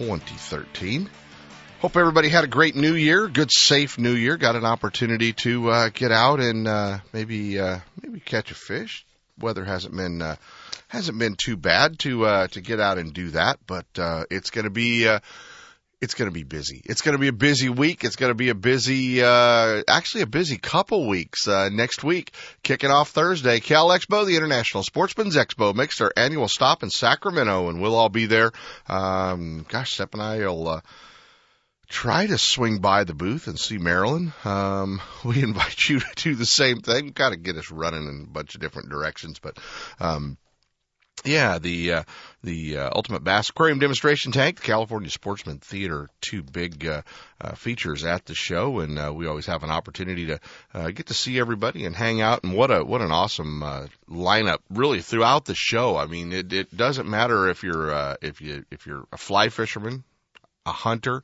2013. Hope everybody had a great new year, good safe new year. Got an opportunity to uh, get out and uh, maybe uh, maybe catch a fish. Weather hasn't been uh, hasn't been too bad to uh, to get out and do that, but uh, it's going to be uh, it's going to be busy. It's going to be a busy week. It's going to be a busy, uh, actually a busy couple weeks, uh, next week. Kicking off Thursday, Cal Expo, the International Sportsman's Expo, makes their annual stop in Sacramento, and we'll all be there. Um, gosh, Step and I will, uh, try to swing by the booth and see Marilyn. Um, we invite you to do the same thing. Got to get us running in a bunch of different directions, but, um, yeah, the uh, the uh, Ultimate Bass Aquarium Demonstration Tank, the California Sportsman Theater, two big uh, uh, features at the show, and uh, we always have an opportunity to uh, get to see everybody and hang out. And what a what an awesome uh, lineup, really throughout the show. I mean, it it doesn't matter if you're uh, if you if you're a fly fisherman, a hunter,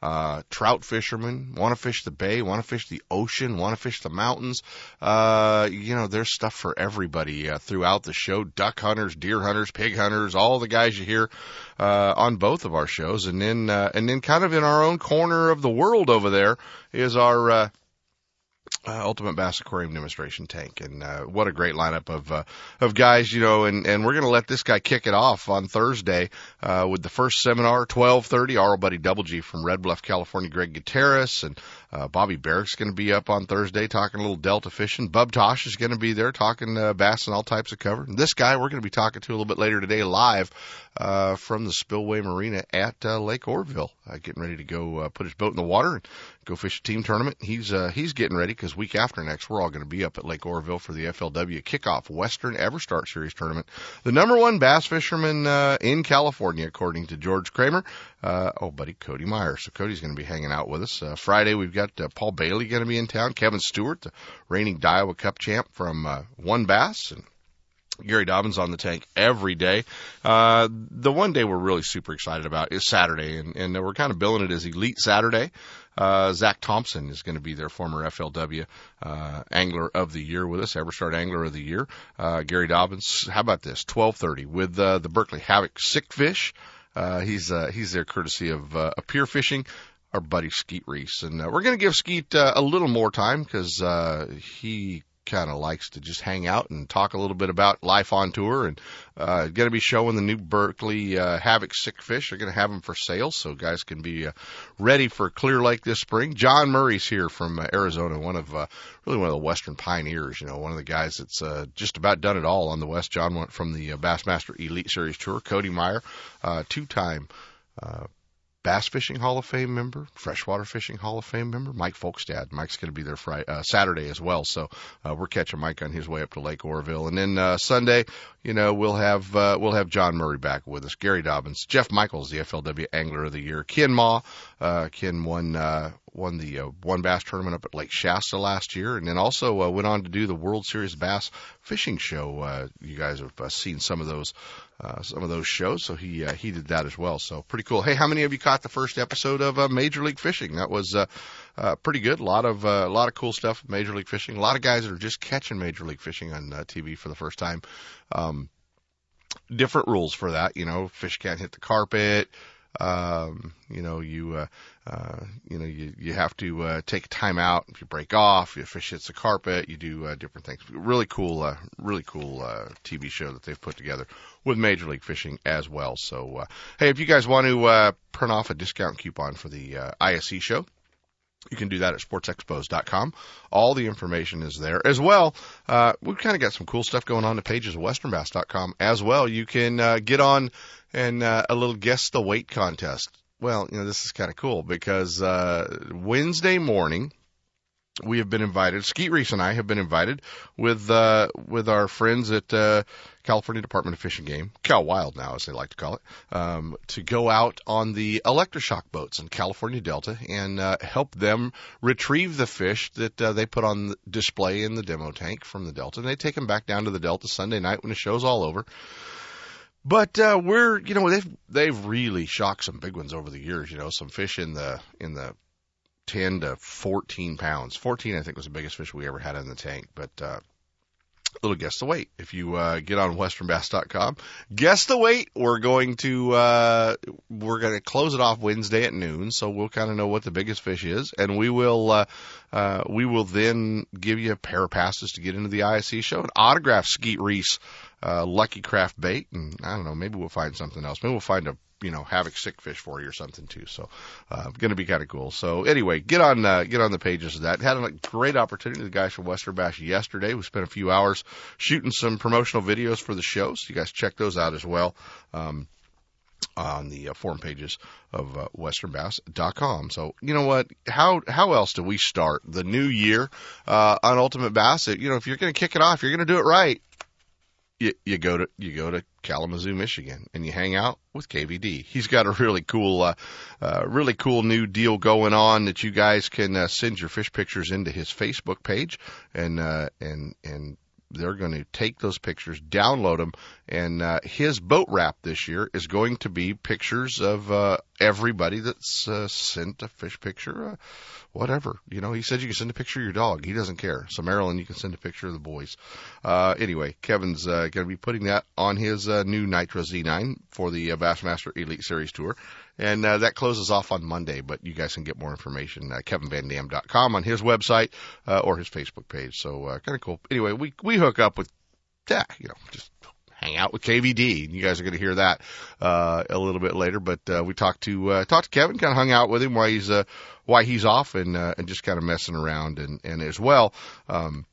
uh, trout fishermen want to fish the bay, want to fish the ocean, want to fish the mountains. Uh, you know, there's stuff for everybody uh, throughout the show. Duck hunters, deer hunters, pig hunters, all the guys you hear uh, on both of our shows, and then uh, and then kind of in our own corner of the world over there is our uh, uh, Ultimate Bass Aquarium Demonstration Tank, and uh, what a great lineup of uh, of guys, you know. And and we're going to let this guy kick it off on Thursday uh, with the first seminar, twelve thirty. Our buddy Double G from Red Bluff, California, Greg Gutierrez, and uh, Bobby Barrack's going to be up on Thursday talking a little Delta fishing. Bub Tosh is going to be there talking uh, bass and all types of cover. And this guy we're going to be talking to a little bit later today live uh, from the Spillway Marina at uh, Lake Oroville, uh, getting ready to go uh, put his boat in the water and go fish a team tournament. He's uh, he's getting ready because week after next we're all going to be up at Lake Oroville for the FLW kickoff Western EverStart Series tournament. The number one bass fisherman uh, in California, according to George Kramer. Uh, oh, buddy, Cody Meyer. So Cody's going to be hanging out with us. Uh, Friday we've got uh, Paul Bailey going to be in town. Kevin Stewart, the reigning Daiwa Cup champ from uh, WON Bass, and Gary Dobyns on the tank every day. Uh, the one day we're really super excited about is Saturday, and, and we're kind of billing it as Elite Saturday. Uh, Zach Thompson is going to be their former FLW uh, Angler of the Year with us, EverStart Angler of the Year. Uh, Gary Dobyns, how about this? 12:30 with uh, the Berkley Havoc Sick Fish. Uh, he's uh, he's there courtesy of uh, Appear Fishing our buddy Skeet Reese. And uh, we're going to give Skeet uh, a little more time because uh, he kind of likes to just hang out and talk a little bit about life on tour and uh, going to be showing the new Berkley uh, Havoc Sick Fish. They're going to have them for sale, so guys can be uh, ready for Clear Lake this spring. John Murray's here from uh, Arizona, one of uh, really one of the Western pioneers. You know, one of the guys that's uh, just about done it all on the West. John went from the uh, Bassmaster Elite Series Tour. Cody Meyer, uh, two-time uh, Bass Fishing Hall of Fame member, Freshwater Fishing Hall of Fame member, Mike Folkestad. Mike's going to be there Friday, uh, Saturday as well. So uh, we're catching Mike on his way up to Lake Oroville, and then uh, Sunday, you know, we'll have uh, we'll have John Murray back with us, Gary Dobyns, Jeff Michels, the FLW Angler of the Year, Ken Mah. Uh, Ken won uh, won the uh, one bass tournament up at Lake Shasta last year, and then also uh, went on to do the World Series Bass Fishing Show. Uh, you guys have uh, seen some of those uh, some of those shows, so he uh, he did that as well. So pretty cool. Hey, how many of you caught the first episode of uh, Major League Fishing? That was uh, uh, pretty good. A lot of uh, a lot of cool stuff. Major League Fishing. A lot of guys that are just catching Major League Fishing on uh, TV for the first time. Um, different rules for that. You know, fish can't hit the carpet. Um, you know, you, uh, uh, you know, you, you have to, uh, take time out. If you break off, your fish hits the carpet, you do, uh, different things. Really cool, uh, really cool, uh, TV show that they've put together with Major League Fishing as well. So, uh, hey, if you guys want to, uh, print off a discount coupon for the, uh, ISE show, you can do that at sportsexpos.com. All the information is there as well. Uh, we've kind of got some cool stuff going on the pages of westernbass.com as well. You can uh, get on and uh, a little guess the weight contest. Well, you know, this is kind of cool because uh, Wednesday morning we have been invited. Skeet Reese and I have been invited with uh, with our friends at uh, California Department of Fish and Game, Cal Wild now, as they like to call it, um, to go out on the electroshock boats in California Delta and uh, help them retrieve the fish that uh, they put on display in the demo tank from the Delta. And they take them back down to the Delta Sunday night when the show's all over. But uh, we're, you know, they've they've really shocked some big ones over the years. You know, some fish in the in the 10 to 14 pounds. 14, I think, was the biggest fish we ever had in the tank. But uh, little guess the weight. If you uh, get on westernbass.com, guess the weight. We're going to uh, we're going to close it off Wednesday at noon, so we'll kind of know what the biggest fish is, and we will uh, uh, we will then give you a pair of passes to get into the ISE show and autograph Skeet Reese uh, Lucky Craft bait, and I don't know, maybe we'll find something else. Maybe we'll find a you know havoc stick fish for you or something too. So uh, going to be kind of cool. So anyway, get on uh, get on the pages of that. Had a great opportunity. The guys from Western Bass yesterday. We spent a few hours shooting some promotional videos for the show. So you guys check those out as well. Um, on the uh, forum pages of uh, westernbass.com. So, you know what? How how else do we start the new year uh, on Ultimate Bass? You know, if you're going to kick it off, you're going to do it right you, you go to you go to Kalamazoo, Michigan, and you hang out with KVD. He's got a really cool, uh, uh, really cool new deal going on that you guys can uh, send your fish pictures into his Facebook page, and uh, and and they're going to take those pictures, download them, and uh, his boat wrap this year is going to be pictures of uh, everybody that's uh, sent a fish picture, uh, whatever. You know, he said you can send a picture of your dog. He doesn't care. So Marilyn, you can send a picture of the boys. Uh, anyway, Kevin's uh, going to be putting that on his uh, new Nitro Z9 for the uh, Bassmaster Elite Series Tour. And uh, that closes off on Monday, but you guys can get more information at kevinvandam.com on his website uh, or his Facebook page. So uh, kind of cool. Anyway, we we hook up with, yeah, you know, just hang out with KVD. You guys are going to hear that uh, a little bit later. But uh, we talked to uh, talked to Kevin, kind of hung out with him while he's uh, why he's off and uh, and just kind of messing around and and as well. Um,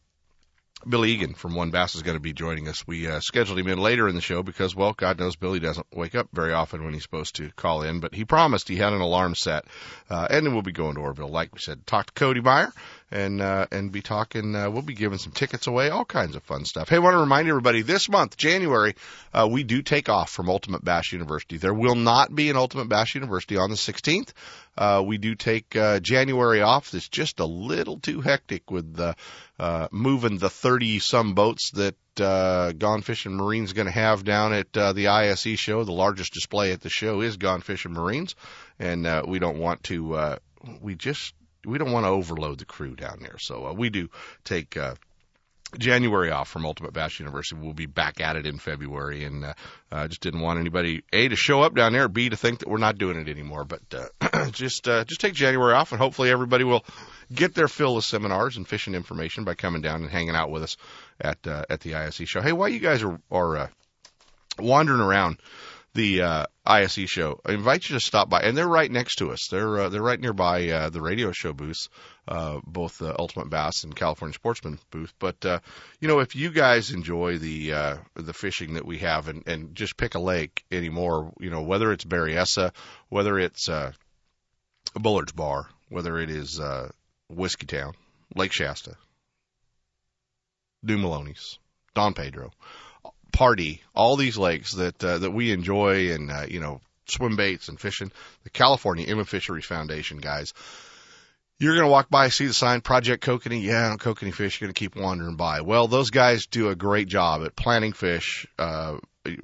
Billy Egan from One Bass is going to be joining us. We uh, scheduled him in later in the show because, well, God knows Billy doesn't wake up very often when he's supposed to call in, but he promised he had an alarm set. Uh, and then we'll be going to Oroville, like we said, talk to Cody Meyer and uh, and be talking. Uh, we'll be giving some tickets away, all kinds of fun stuff. Hey, I want to remind everybody this month, January, uh, we do take off from Ultimate Bass University. There will not be an Ultimate Bass University on the 16th. Uh, we do take uh, January off. It's just a little too hectic with uh, uh, moving the 30 some boats that uh, Gone Fishing Marine's going to have down at uh, the ISE show. The largest display at the show is Gone Fishing Marines, and uh, we don't want to. Uh, we just we don't want to overload the crew down there. So uh, we do take uh, January off from Ultimate Bass University. We'll be back at it in February, and uh, uh, just didn't want anybody a to show up down there, b to think that we're not doing it anymore. But uh, just just take January off, and hopefully everybody will get their fill of seminars and fishing information by coming down and hanging out with us at at the ISE show. Hey, while you guys are are wandering around the uh, ISE show. I invite you to stop by, and they're right next to us. They're uh, they're right nearby uh, the radio show booths, uh, both the Ultimate Bass and California Sportsman booth. But uh, you know, if you guys enjoy the uh, the fishing that we have, and, and just pick a lake anymore, you know, whether it's Berryessa, whether it's uh, Bullard's Bar, whether it is uh, Whiskey Town, Lake Shasta, New Melones, Don Pedro Pardee, all these lakes that uh, that we enjoy, and uh, you know, swim baits and fishing. The California Inland Fisheries Foundation guys. You're going to walk by, see the sign, Project Kokanee. Yeah, kokanee fish. You're going to keep wandering by. Well, those guys do a great job at planting fish, uh,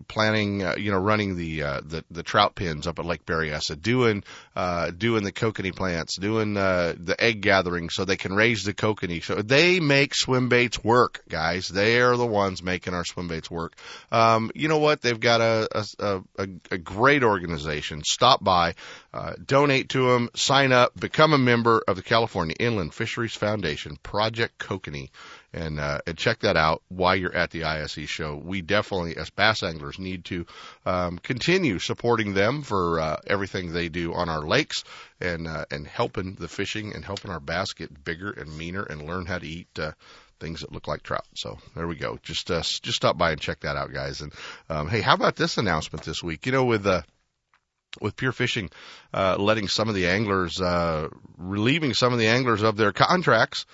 planning, uh, you know, running the, uh, the the trout pens up at Lake Berryessa, doing uh, doing the kokanee plants, doing uh, the egg gathering so they can raise the kokanee. So they make swim baits work, guys. They are the ones making our swim baits work. Um, you know what? They've got a a, a, a great organization. Stop by, uh, donate to them, sign up, become a member of the California Inland Fisheries Foundation, Project Kokanee and uh, and check that out while you're at the ISE show. We definitely, as bass anglers, need to um, continue supporting them for uh, everything they do on our lakes and uh, and helping the fishing and helping our bass get bigger and meaner and learn how to eat. Uh, things that look like trout. So there we go. Just uh, just stop by and check that out, guys. And um, hey, how about this announcement this week? You know, with uh, with Pure Fishing uh, letting some of the anglers, uh, relieving some of the anglers of their contracts.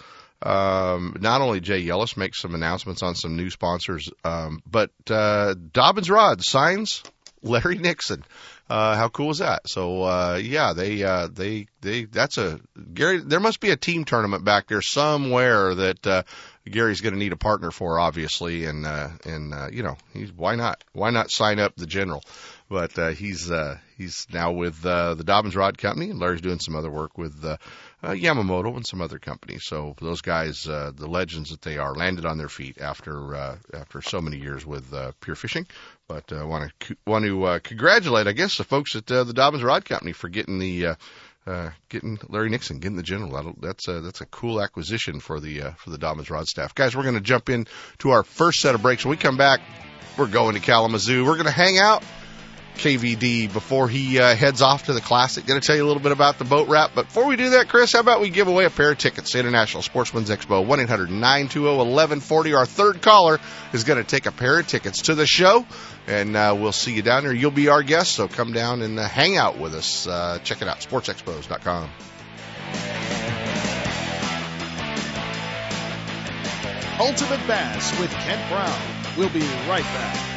Um, not only Jay Yelas makes some announcements on some new sponsors, um, but uh, Dobyns Rod signs Larry Nixon. Uh, how cool is that? So uh, yeah, they uh, they they that's a Gary. There must be a team tournament back there somewhere that uh, Gary's going to need a partner for, obviously, and uh, and uh, you know he's why not why not sign up the general? But uh, he's uh, he's now with uh, the Dobyns Rod Company, and Larry's doing some other work with uh, uh, Yamamoto and some other companies. So those guys, uh, the legends that they are, landed on their feet after uh, after so many years with uh, Pure Fishing. But I uh, want to want to uh, congratulate, I guess, the folks at uh, the Dobyns Rod Company for getting the uh, uh, getting Larry Nixon, getting the general. That's a, that's a cool acquisition for the uh, for the Dobyns Rod staff. Guys, we're going to jump in to our first set of breaks. When we come back, we're going to Kalamazoo. We're going to hang out KVD before he uh, heads off to the Classic. Going to tell you a little bit about the boat wrap. But before we do that, Chris, how about we give away a pair of tickets to International Sportsman's Expo? 1 800 920 1140. Our third caller is going to take a pair of tickets to the show, and uh, we'll see you down there. You'll be our guest, so come down and uh, hang out with us. Uh, check it out, sportsexpos.com. Ultimate Bass with Kent Brown. We'll be right back.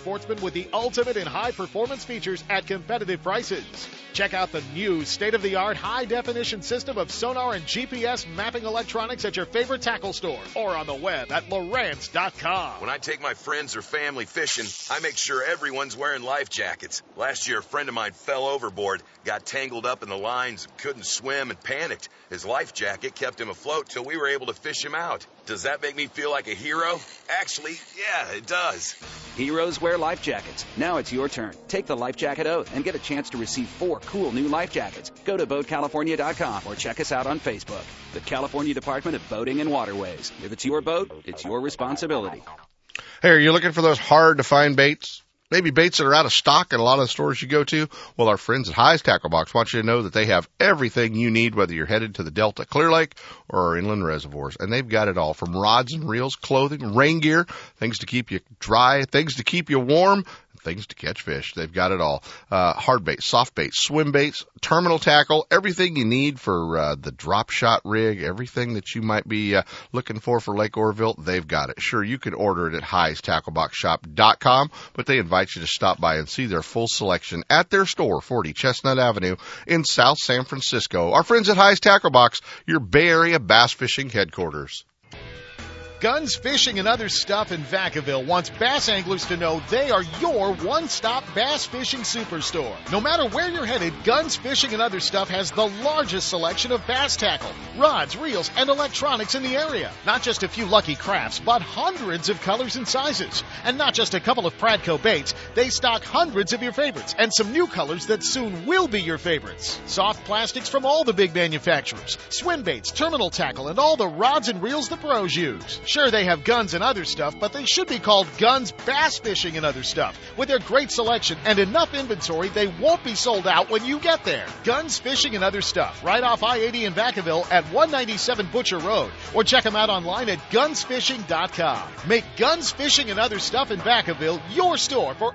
sportsmen with the ultimate in high performance features at competitive prices. Check out the new state of the art high definition system of sonar and GPS mapping electronics at your favorite tackle store or on the web at Lowrance.com. When I take my friends or family fishing, I make sure everyone's wearing life jackets. Last year, a friend of mine fell overboard, got tangled up in the lines, couldn't swim, and panicked. His life jacket kept him afloat till we were able to fish him out. Does that make me feel like a hero? Actually, yeah, it does. Heroes wear life jackets. Now it's your turn. Take the life jacket oath and get a chance to receive four cool new life jackets. Go to BoatCalifornia.com or check us out on Facebook. The California Department of Boating and Waterways. If it's your boat, it's your responsibility. Hey, are you looking for those hard to find baits? Maybe baits that are out of stock in a lot of the stores you go to. Well, our friends at Hi's Tackle Box want you to know that they have everything you need, whether you're headed to the Delta Clear Lake or our inland reservoirs. And they've got it all from rods and reels, clothing, rain gear, things to keep you dry, things to keep you warm, things to catch fish. They've got it all. Uh, hard bait, soft bait, swim baits, terminal tackle, everything you need for uh, the drop shot rig, everything that you might be uh, looking for for Lake Oroville, they've got it. Sure, you can order it at highstackleboxshop.com, but they invite you to stop by and see their full selection at their store, 40 Chestnut Avenue in South San Francisco. Our friends at Hi's Tackle Box, your Bay Area bass fishing headquarters. Guns Fishing and Other Stuff in Vacaville wants bass anglers to know they are your one-stop bass fishing superstore. No matter where you're headed, Guns Fishing and Other Stuff has the largest selection of bass tackle, rods, reels, and electronics in the area. Not just a few lucky crafts, but hundreds of colors and sizes. And not just a couple of Pradco baits, they stock hundreds of your favorites and some new colors that soon will be your favorites. Soft plastics from all the big manufacturers, swim baits, terminal tackle, and all the rods and reels the pros use. Sure, they have guns and other stuff, but they should be called Guns Bass Fishing and Other Stuff. With their great selection and enough inventory, they won't be sold out when you get there. Guns Fishing and Other Stuff, right off I-80 in Vacaville at 197 Butcher Road. Or check them out online at gunsfishing.com. Make Guns Fishing and Other Stuff in Vacaville your store for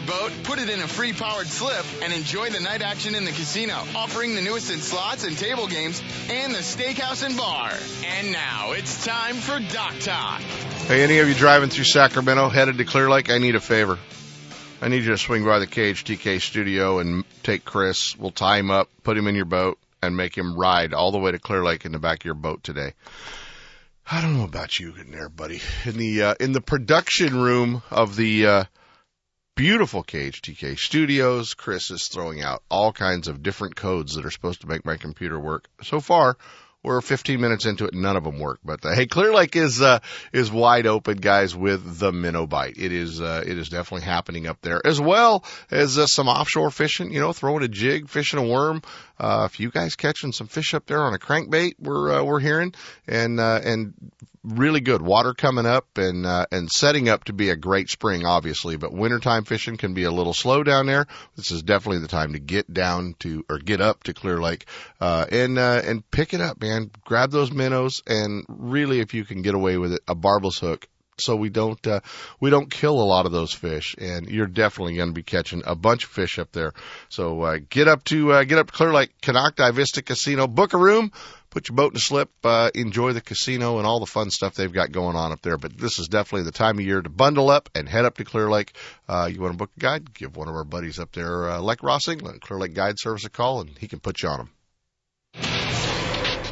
boat, put it in a free powered slip, and enjoy the night action in the casino, offering the newest in slots and table games, and the steakhouse and bar. And now it's time for Dock Talk. Hey, any of you driving through Sacramento headed to Clear Lake, I need a favor. I need you to swing by the KHTK studio and take Chris. We'll tie him up, put him in your boat, and make him ride all the way to Clear Lake in the back of your boat today. I don't know about you in there, buddy. In the uh, in the production room of the uh, beautiful KHTK studios, Chris is throwing out all kinds of different codes that are supposed to make my computer work. So far, we're 15 minutes into it, none of them work. But uh, hey, Clear Lake is uh, is wide open, guys, with the minnow bite. It is uh, it is definitely happening up there, as well as uh, some offshore fishing. You know, throwing a jig, fishing a worm. Uh, if you guys catching some fish up there on a crankbait, we're uh, we're hearing, and uh, and really good water coming up and uh, and setting up to be a great spring, obviously. But wintertime fishing can be a little slow down there. This is definitely the time to get down to or get up to Clear Lake uh, and uh, and pick it up, man. Grab those minnows and really, if you can get away with it, a barbless hook. So we don't uh, we don't kill a lot of those fish, and you're definitely going to be catching a bunch of fish up there. So uh, get up to uh, get up to Clear Lake Konocti Vista Casino, book a room put your boat in a slip, uh, enjoy the casino and all the fun stuff they've got going on up there. But this is definitely the time of year to bundle up and head up to Clear Lake. Uh, you want to book a guide? Give one of our buddies up there, uh, like Ross England, Clear Lake Guide Service a call, and he can put you on them.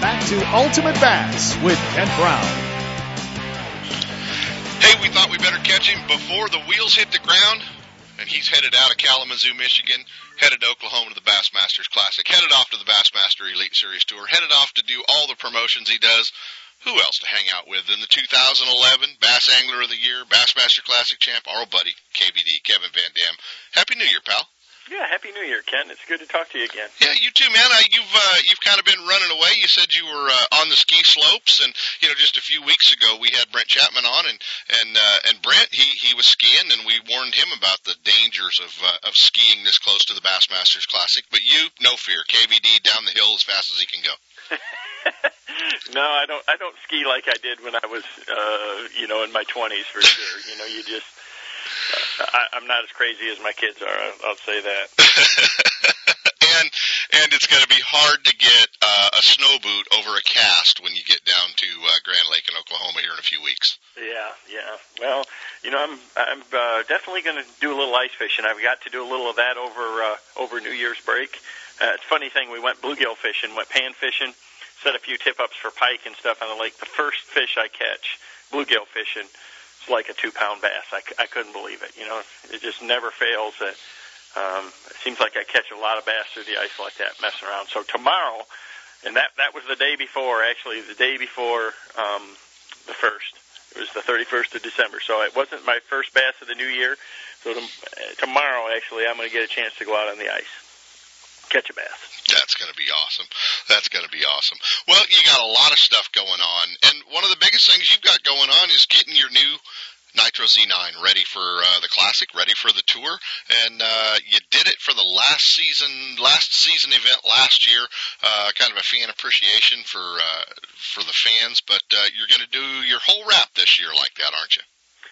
back to Ultimate Bass with Kent Brown. Hey, we thought we better catch him before the wheels hit the ground, and he's headed out of Kalamazoo, Michigan, headed to Oklahoma to the Bassmasters Classic, headed off to the Bassmaster Elite Series Tour, headed off to do all the promotions he does. Who else to hang out with in the 2011 Bass Angler of the Year, Bassmaster Classic champ, our old buddy, KVD, Kevin Van Dam. Happy New Year, pal. Yeah, happy New Year, Ken. It's good to talk to you again. Yeah, you too, man. Uh, you've uh, you've kind of been running away. You said you were uh, on the ski slopes, and you know, just a few weeks ago we had Brent Chapman on, and and uh, and Brent he he was skiing, and we warned him about the dangers of uh, of skiing this close to the Bassmasters Classic. But you, no fear, KVD down the hill as fast as he can go. no, I don't. I don't ski like I did when I was, uh, you know, in my twenties for sure. You know, you just. I, I'm not as crazy as my kids are. I'll, I'll say that. and and it's going to be hard to get uh, a snow boot over a cast when you get down to uh, Grand Lake in Oklahoma here in a few weeks. Yeah, yeah. Well, you know, I'm I'm uh, definitely going to do a little ice fishing. I've got to do a little of that over uh, over New Year's break. Uh, it's a funny thing. We went bluegill fishing, went pan fishing, set a few tip ups for pike and stuff on the lake. The first fish I catch, bluegill fishing, it's like a two pound bass. I, I couldn't believe it. You know, it just never fails. That um, it seems like I catch a lot of bass through the ice like that, messing around. So tomorrow, and that that was the day before, actually, the day before um, the first. It was the 31st of December, so it wasn't my first bass of the new year. So to, tomorrow, actually, I'm going to get a chance to go out on the ice, catch a bass. That's going to be awesome. That's going to be awesome. Well, you got a lot of stuff going on, and one of the biggest things you've got going on is getting your new Nitro Z9 ready for uh, the classic, ready for the tour, and uh, you did it for the last season, last season event last year. Uh, kind of a fan appreciation for uh, for the fans, but uh, you're going to do your whole wrap this year like that, aren't you?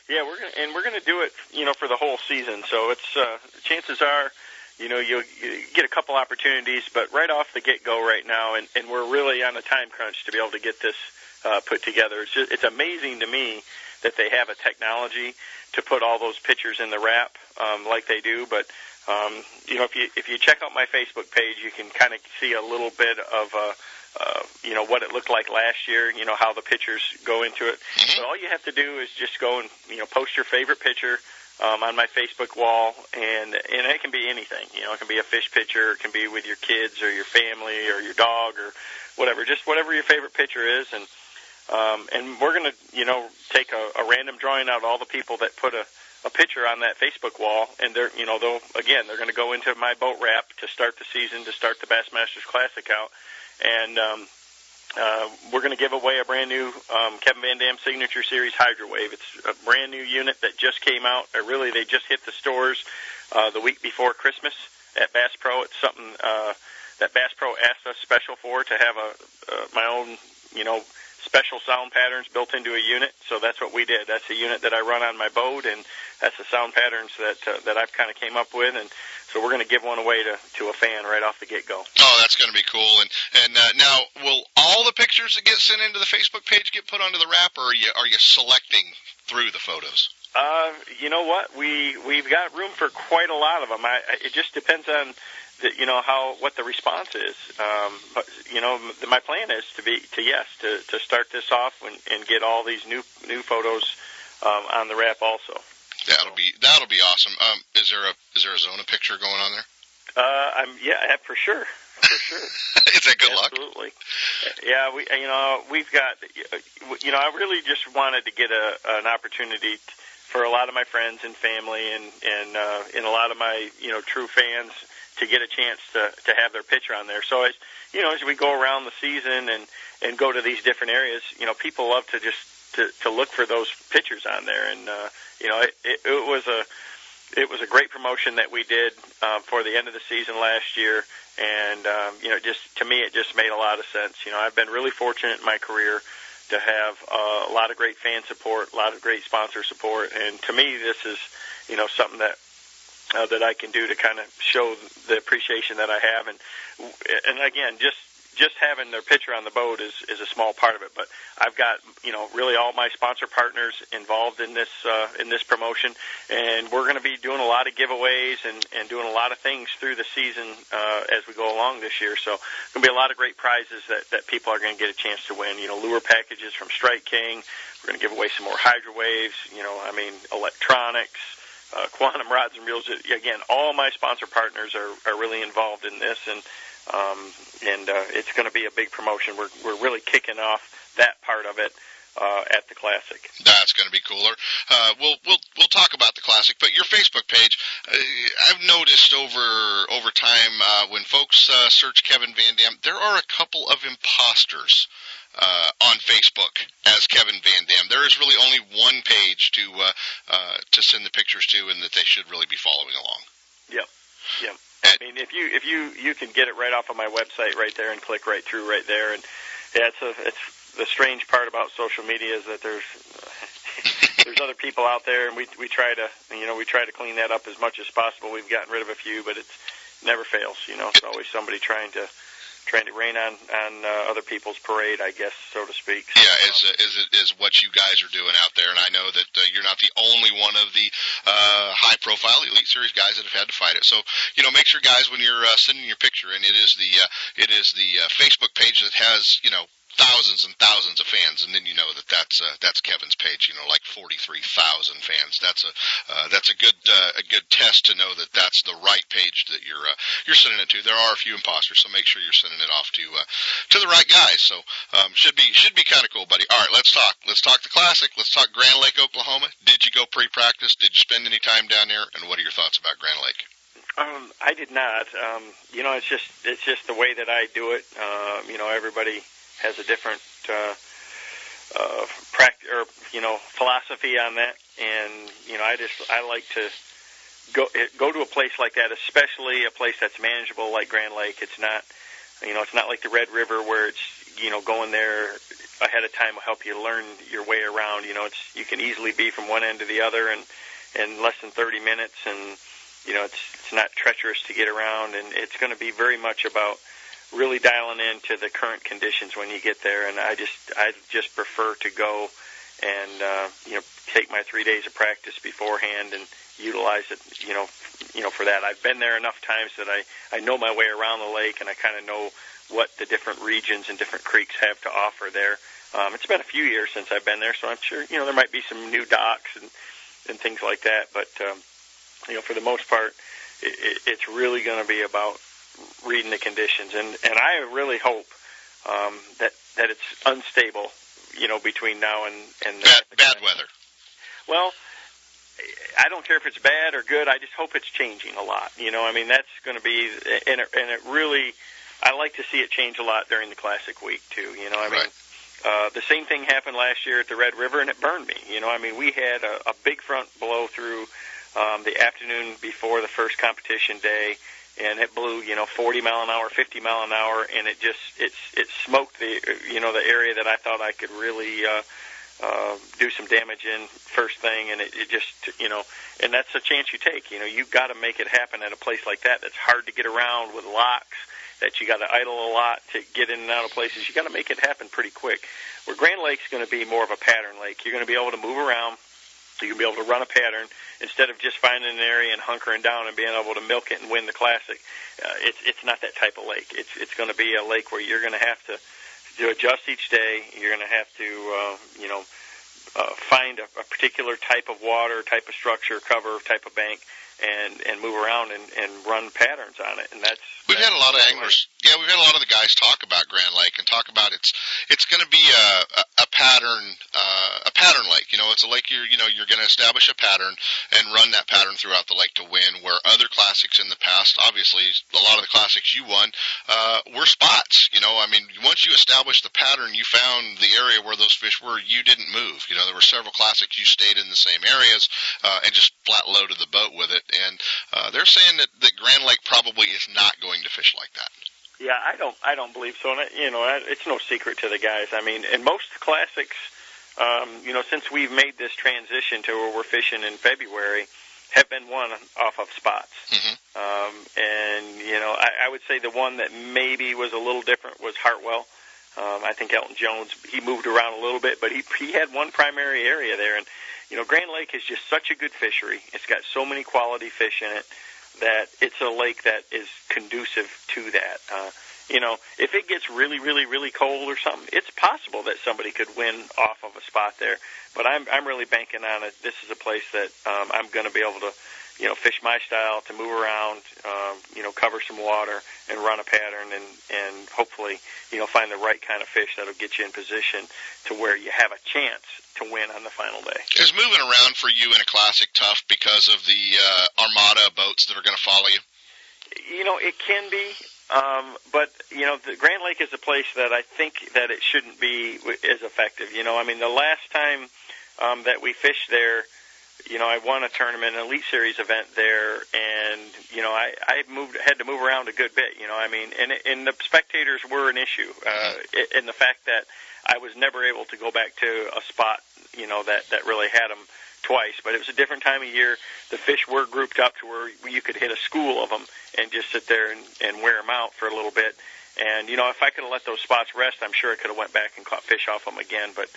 Yeah, we're gonna, and we're going to do it, you know, for the whole season. So it's uh, chances are, you know, you'll you get a couple opportunities, but right off the get go right now, and, and we're really on a time crunch to be able to get this uh, put together. It's just, it's amazing to me that they have a technology to put all those pictures in the wrap um, like they do. But um, you know, if you if you check out my Facebook page, you can kind of see a little bit of uh, uh, you know what it looked like last year. You know how the pictures go into it. But all you have to do is just go and you know post your favorite picture. Um, on my Facebook wall, and and it can be anything. You know, it can be a fish picture, it can be with your kids or your family or your dog or whatever. Just whatever your favorite picture is, and um, and we're to, you know, take a, a random drawing out of all the people that put a, a picture on that Facebook wall, and they're, you know, they'll again, they're going to go into my boat wrap to start the season, to start the Bassmasters Classic out, and um, uh, we're going to give away a brand new um, Kevin Van Dam Signature Series Hydro Wave. It's a brand new unit that just came out. Or really, they just hit the stores uh, the week before Christmas at Bass Pro. It's something uh, that Bass Pro asked us special for to have a uh, my own, you know, special sound patterns built into a unit. So that's what we did. That's a unit that I run on my boat, and that's the sound patterns that uh, that I've kind of came up with, and so we're going to give one away to to a fan right off the get go. Oh, that's going to be cool. And and uh, now, will all the pictures that get sent into the Facebook page get put onto the wrap, or are you are you selecting through the photos? Uh, you know what? We we've got room for quite a lot of them. I, it just depends on you know how what the response is. Um, but you know, my plan is to be to yes to to start this off and, and get all these new new photos um, on the wrap also. That'll be that'll be awesome. Um, is there a is there a Zona picture going on there? Uh, I'm yeah, for sure, for sure. is that good luck? Absolutely. Yeah, we you know we've got you know I really just wanted to get a an opportunity for a lot of my friends and family and and uh, and a lot of my you know true fans to get a chance to to have their picture on there. So as you know, as we go around the season and and go to these different areas, you know, people love to just to to look for those pictures on there, and uh, you know, it, it, it was a it was a great promotion that we did uh, for the end of the season last year, and um, you know, just to me, it just made a lot of sense. You know, I've been really fortunate in my career to have uh, a lot of great fan support, a lot of great sponsor support, and to me, this is you know something that uh, that I can do to kind of show the appreciation that I have, and and again, just just having their picture on the boat is is a small part of it. But I've got you know really all my sponsor partners involved in this uh, in this promotion, and we're going to be doing a lot of giveaways and and doing a lot of things through the season uh, as we go along this year. So going to be a lot of great prizes that that people are going to get a chance to win. You know, lure packages from Strike King. We're going to give away some more hydro waves. You know, I mean electronics. Uh, quantum rods and reels. Again, all my sponsor partners are, are really involved in this, and um, and uh, it's going to be a big promotion. We're we're really kicking off that part of it uh, at the classic. That's going to be cooler. Uh, we'll we'll we'll talk about the classic, but your Facebook page, uh, I've noticed over over time uh, when folks uh, search Kevin Van Dam, there are a couple of imposters. Uh, on Facebook as Kevin Van Dam. There is really only one page to uh, uh, to send the pictures to, and that they should really be following along. Yep. Yep. I mean, if you if you you can get it right off of my website right there and click right through right there, and yeah, it's a it's the strange part about social media is that there's there's other people out there, and we we try to you know we try to clean that up as much as possible. We've gotten rid of a few, but it's never fails. You know, it's always somebody trying to trying to rain on on uh, other people's parade, I guess, so to speak. So, yeah, is is is what you guys are doing out there, and I know that uh, you're not the only one of the uh, high profile Elite Series guys that have had to fight it. So you know, make sure guys when you're uh, sending your picture, and it is the uh, it is the uh, Facebook page that has you know thousands and thousands of fans, and then you know that that's uh, that's Kevin's page. You know, like forty three thousand fans. That's a uh, that's a good uh, a good test to know that that's the right page that you're uh, you're sending it to. There are a few imposters, so make sure you're sending it off to uh, to the right guys. So um, should be should be kind of cool, buddy. All right, let's talk. Let's talk the classic. Let's talk Grand Lake, Oklahoma. Did you go pre practice? Did you spend any time down there? And what are your thoughts about Grand Lake? Um, I did not. Um, you know, it's just it's just the way that I do it. Um, you know, everybody has a different uh, uh, practice or you know philosophy on that, and you know I just I like to go go to a place like that, especially a place that's manageable like Grand Lake. It's not you know it's not like the Red River where it's you know going there ahead of time will help you learn your way around. You know it's you can easily be from one end to the other and in less than 30 minutes, and you know it's it's not treacherous to get around, and it's going to be very much about really dialing into the current conditions when you get there. And I just I just prefer to go and uh, you know take my three days of practice beforehand and utilize it. You know, you know for that. I've been there enough times that I I know my way around the lake and I kind of know what the different regions and different creeks have to offer there. Um, it's been a few years since I've been there, so I'm sure you know there might be some new docks and and things like that. But um, you know, for the most part, it, it, it's really going to be about reading the conditions, and and I really hope um, that that it's unstable, you know, between now and and bad, bad weather. Well, I don't care if it's bad or good. I just hope it's changing a lot. You know, I mean, that's going to be, and it, and it really, I like to see it change a lot during the Classic week too. You know, I mean. Right. Uh, the same thing happened last year at the Red River, and it burned me. You know, I mean, we had a, a big front blow through um, the afternoon before the first competition day, and it blew, you know, 40 mile an hour, 50 mile an hour, and it just it's it smoked the you know the area that I thought I could really uh, uh, do some damage in first thing, and it, it just you know, and that's a chance you take. You know, you've got to make it happen at a place like that. That's hard to get around with locks. That you got to idle a lot to get in and out of places. You got to make it happen pretty quick. Where Grand Lake's going to be more of a pattern lake. You're going to be able to move around. Going to be able to run a pattern instead of just finding an area and hunkering down and being able to milk it and win the classic. Uh, it's it's not that type of lake. It's it's going to be a lake where you're going to have to to adjust each day. You're going to have to uh, you know uh, find a, a particular type of water, type of structure, cover, type of bank, and and move around and, and run patterns on it. And that's We've that's had a lot of anglers. Yeah, we've had a lot of the guys talk about Grand Lake and talk about it's it's going to be a, a, a pattern uh, a pattern lake. You know, it's a lake you're you know you're going to establish a pattern and run that pattern throughout the lake to win. Where other classics in the past, obviously, a lot of the classics you won uh, were spots. You know, I mean, once you established the pattern, you found the area where those fish were. You didn't move. You know, there were several classics you stayed in the same areas uh, and just flat loaded the boat with it. And uh, they're saying that that Grand Lake probably is not going to fish like that. Yeah, I don't. I don't believe so. And you know, I- it's no secret to the guys. I mean, in most classics, um, you know, since we've made this transition to where we're fishing in February, have been won off of spots. Mhm. Um, and you know, I, I would say the one that maybe was a little different was Hartwell. Um, I think Alton Jones he moved around a little bit, but he he had one primary area there. And you know, Grand Lake is just such a good fishery. It's got so many quality fish in it that it's a lake that is conducive to that. Uh, you know, if it gets really, really, really cold or something, it's possible that somebody could win off of a spot there. But I'm I'm really banking on it. This is a place that um, I'm going to be able to, you know, fish my style to move around, um, you know, cover some water and run a pattern and and hopefully, you know, find the right kind of fish that'll get you in position to where you have a chance to win on the final day. Is moving around for you in a classic tough because of the uh, armada boats that are going to follow you? You know, it can be, um, but you know, the Grand Lake is a place that I think that it shouldn't be as effective. You know, I mean, the last time um, that we fished there, you know, I won a tournament, an Elite Series event there, and you know, I I moved had to move around a good bit. You know, I mean, and and the spectators were an issue, uh, in the fact that I was never able to go back to a spot, you know, that that really had them twice. But it was a different time of year. The fish were grouped up to where you could hit a school of them and just sit there and, and wear them out for a little bit. And you know, if I could have let those spots rest, I'm sure I could have went back and caught fish off them again. But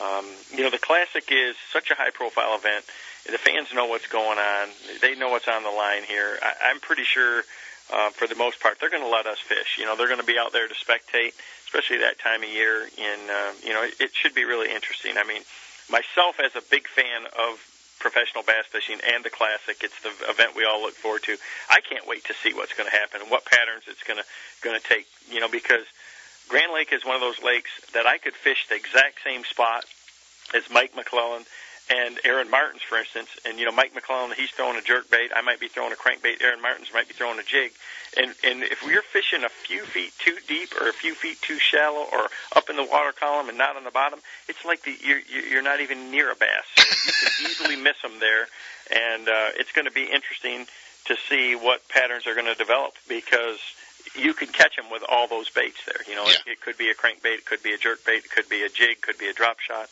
um, you know, the classic is such a high-profile event. The fans know what's going on. They know what's on the line here. I, I'm pretty sure, uh, for the most part, they're going to let us fish. You know, they're going to be out there to spectate, especially that time of year. And uh, you know, it, it should be really interesting. I mean, myself as a big fan of professional bass fishing and the classic it's the event we all look forward to i can't wait to see what's going to happen and what patterns it's going to going to take you know because grand lake is one of those lakes that i could fish the exact same spot as mike mcclelland and Aaron Martens, for instance, and you know Mike McClelland, he's throwing a jerk bait. I might be throwing a crankbait. Aaron Martens might be throwing a jig, and and if we're fishing a few feet too deep or a few feet too shallow or up in the water column and not on the bottom, it's like the you're you're not even near a bass. So you can easily miss them there, and uh, it's going to be interesting to see what patterns are going to develop because you can catch them with all those baits there. You know, Yeah. it, it could be a crankbait, it could be a jerk bait, it could be a jig, could be a drop shot.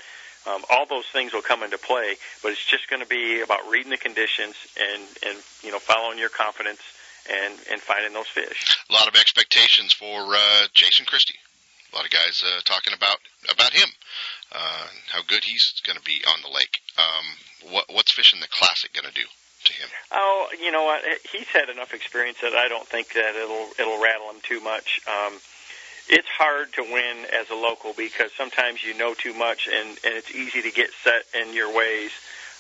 Um, all those things will come into play, but it's just going to be about reading the conditions and and you know following your confidence and and finding those fish. A lot of expectations for uh, Jason Christie. A lot of guys uh, talking about about him, uh, how good he's going to be on the lake. Um, what, what's fishing the classic going to do to him? Oh, you know what? He's had enough experience that I don't think that it'll it'll rattle him too much. Um, it's hard to win as a local because sometimes you know too much and and it's easy to get set in your ways.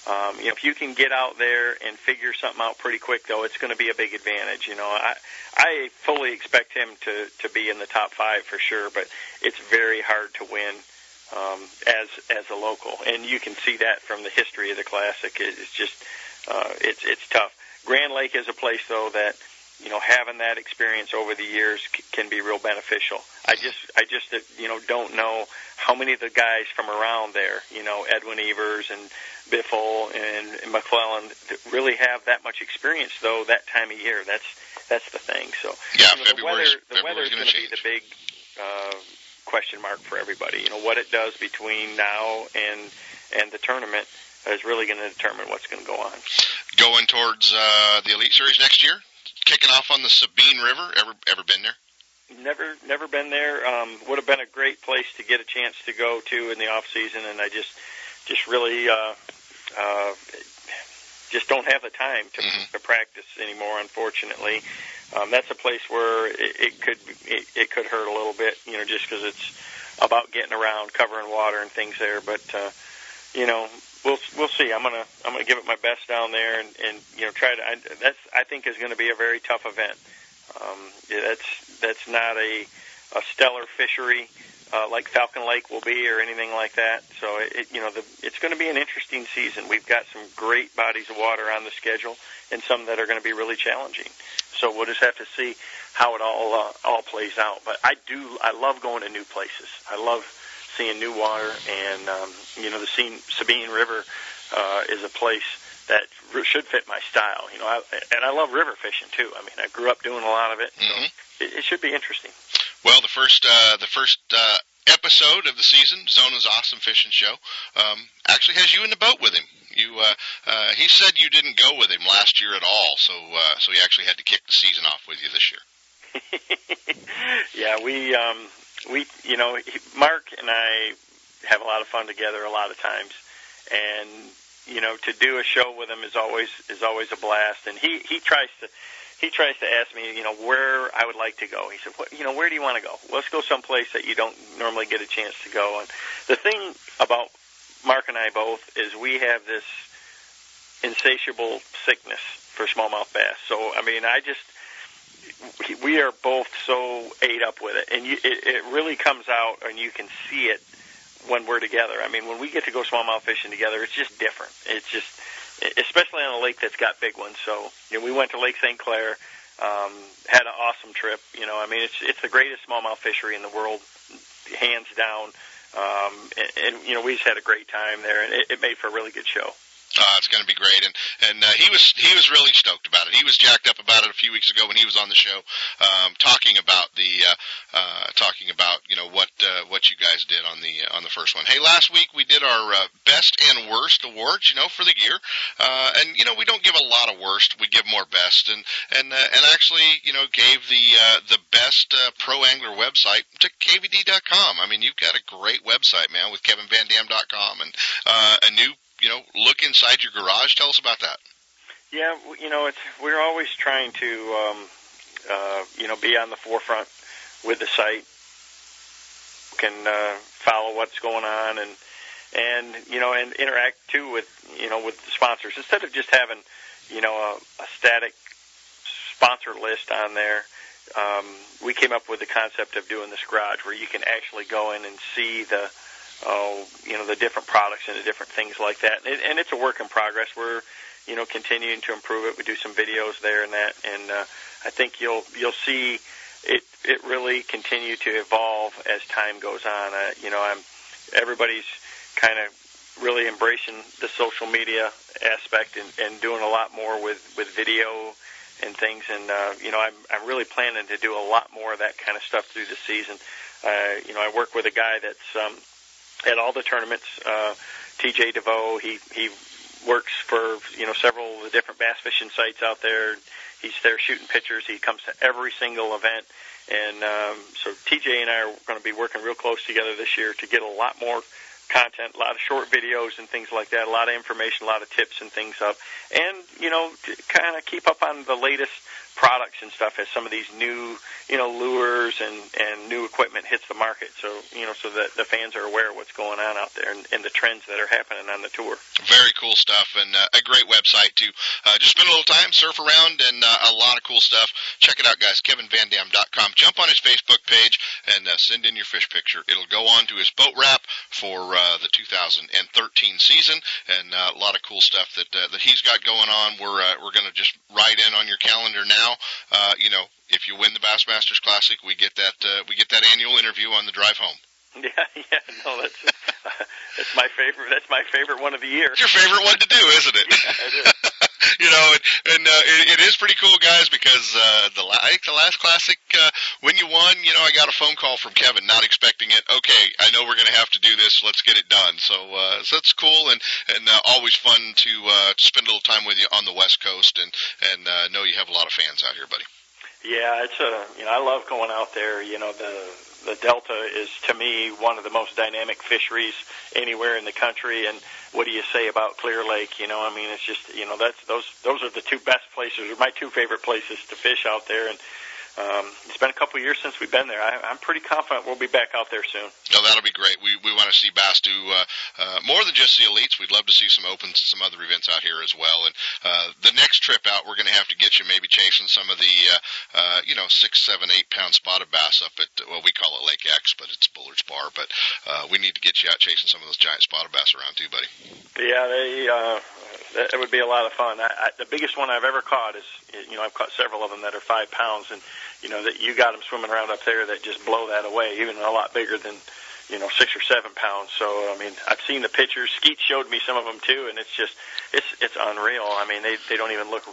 Um, you know, if you can get out there and figure something out pretty quick, though, it's going to be a big advantage. You know, I I fully expect him to to be in the top five for sure, but it's very hard to win um, as as a local, and you can see that from the history of the classic. It- It's just uh, it's it's tough. Grand Lake is a place though that you know, having that experience over the years c- can be real beneficial. I just, I just, uh, you know, don't know how many of the guys from around there, you know, Edwin Evers and Biffle and, and McClelland, really have that much experience though that time of year. That's that's the thing. So yeah, you know, the weather, the weather is going to be the big uh, question mark for everybody. You know what it does between now and and the tournament is really going to determine what's going to go on. Going towards uh, the Elite Series next year, kicking off on the Sabine River. Ever ever been there? Never, never been there. Um, would have been a great place to get a chance to go to in the off season, and I just, just really, uh, uh, just don't have the time to, mm-hmm. to practice anymore. Unfortunately, um, that's a place where it, it could, it, it could hurt a little bit, you know, just because it's about getting around, covering water and things there. But, uh, you know, we'll we'll see. I'm gonna I'm gonna give it my best down there, and and you know try to. I, that's I think is going to be a very tough event. Um, yeah, that's that's not a a stellar fishery uh, like Falcon Lake will be, or anything like that. So it, you know the, it's going to be an interesting season. We've got some great bodies of water on the schedule, and some that are going to be really challenging. So we'll just have to see how it all uh, all plays out. But I do I love going to new places. I love seeing new water, and um, you know the Sabine River uh, is a place that should fit my style. You know, I, and I love river fishing too. I mean, I grew up doing a lot of it, so mm-hmm. it, it should be interesting. Well, the first uh, the first uh, episode of the season, Zona's Awesome Fishing Show, um, actually has you in the boat with him. You, uh, uh, he said you didn't go with him last year at all, so uh, so he actually had to kick the season off with you this year. yeah, we um, we, you know, Mark and I have a lot of fun together a lot of times, and you know, to do a show with him is always is always a blast. And he he tries to he tries to ask me, you know, where I would like to go. He said, what, you know, where do you want to go? Let's go someplace that you don't normally get a chance to go. And the thing about Mark and I both is we have this insatiable sickness for smallmouth bass. So I mean, I just we are both so ate up with it, and you, it, it really comes out, and you can see it when we're together. I mean, when we get to go smallmouth fishing together, it's just different. It's just, especially on a lake that's got big ones. So, you know, we went to Lake St. Clair, um, had an awesome trip. You know, I mean, it's it's the greatest smallmouth fishery in the world, hands down. Um, and, and you know, we just had a great time there, and it, it made for a really good show. Uh, it's going to be great, and and uh, he was he was really stoked about it. He was jacked up about it a few weeks ago when he was on the show, um, talking about the uh, uh, talking about you know what uh, what you guys did on the on the first one. Hey, last week we did our uh, best and worst awards, you know, for the year, uh, and you know we don't give a lot of worst, we give more best, and and uh, and actually you know gave the uh, the best uh, pro angler website to kvd.com. I mean, you've got a great website, man, with kevinvandam.com and uh, a new know, look inside your garage. Tell us about that. Yeah, you know, it's we're always trying to, um, uh, you know, be on the forefront with the site. Can uh, follow what's going on and and you know and interact too with you know with the sponsors instead of just having you know a, a static sponsor list on there. Um, we came up with the concept of doing this garage where you can actually go in and see the oh, you know, the different products and the different things like that. And, it, and it's a work in progress. We're, you know, continuing to improve it. We do some videos there and that, and uh, I think you'll you'll see it it really continue to evolve as time goes on. Uh, you know, I'm everybody's kind of really embracing the social media aspect and, and doing a lot more with with video and things. And uh, you know, I'm I'm really planning to do a lot more of that kind of stuff through the season. Uh, you know, I work with a guy that's um, at all the tournaments. Uh, TJ DeVoe, he he works for you know several of the different bass fishing sites out there. He's there shooting pictures. He comes to every single event, and um, so TJ and I are going to be working real close together this year to get a lot more content, a lot of short videos and things like that, a lot of information, a lot of tips and things up, and you know, kind of keep up on the latest products and stuff as some of these new, you know, lures and and new equipment hits the market. So you know, so that the fans are aware of what's going on out there and, and the trends that are happening on the tour. Very cool stuff and uh, a great website to uh, just spend a little time, surf around, and uh, a lot of cool stuff. Check it out, guys. KevinVanDam.com. Jump on his Facebook page and uh, send in your fish picture. It'll go on to his boat wrap for uh, the 2013 season, and uh, a lot of cool stuff that uh, that he's got going on. We're uh, we're going to just write in on your calendar now now, uh, you know, if you win the Bassmasters Classic, we get that uh, we get that annual interview on the drive home. Yeah, yeah, no, that's that's my favorite. That's my favorite one of the year. It's your favorite one to do, isn't it? Yeah, it is. you know, and, and uh, it, it is pretty cool, guys, because uh, the I think the last classic uh, when you won, you know, I got a phone call from Kevin, not expecting it. Okay, I know we're going to have to do this. Let's get it done. So, uh, so that's cool, and and uh, always fun to uh, spend a little time with you on the West Coast, and and uh, know you have a lot of fans out here, buddy. Yeah, it's a you know I love going out there. You know the the Delta is to me one of the most dynamic fisheries anywhere in the country. And what do you say about Clear Lake? You know, I mean, it's just you know that's those those are the two best places, or my two favorite places to fish out there. And um, it's been a couple of years since we've been there. I, I'm pretty confident we'll be back out there soon. No, that'll be great. We we want to see bass do uh, uh, more than just the elites. We'd love to see some opens, some other events out here as well. And uh, the next trip out, we're going to have to get you maybe chasing some of the uh, uh, you know six, seven, eight pound spotted bass up at well we call it Lake X, but it's Bullard's Bar. But uh, we need to get you out chasing some of those giant spotted bass around too, buddy. Yeah, they. Uh, it would be a lot of fun. I, I, the biggest one I've ever caught is, you know, I've caught several of them that are five pounds, and you know that you got them swimming around up there that just blow that away, even a lot bigger than, you know, six or seven pounds. So I mean, I've seen the pictures. Skeet showed me some of them too, and it's just, it's it's unreal. I mean, they they don't even look,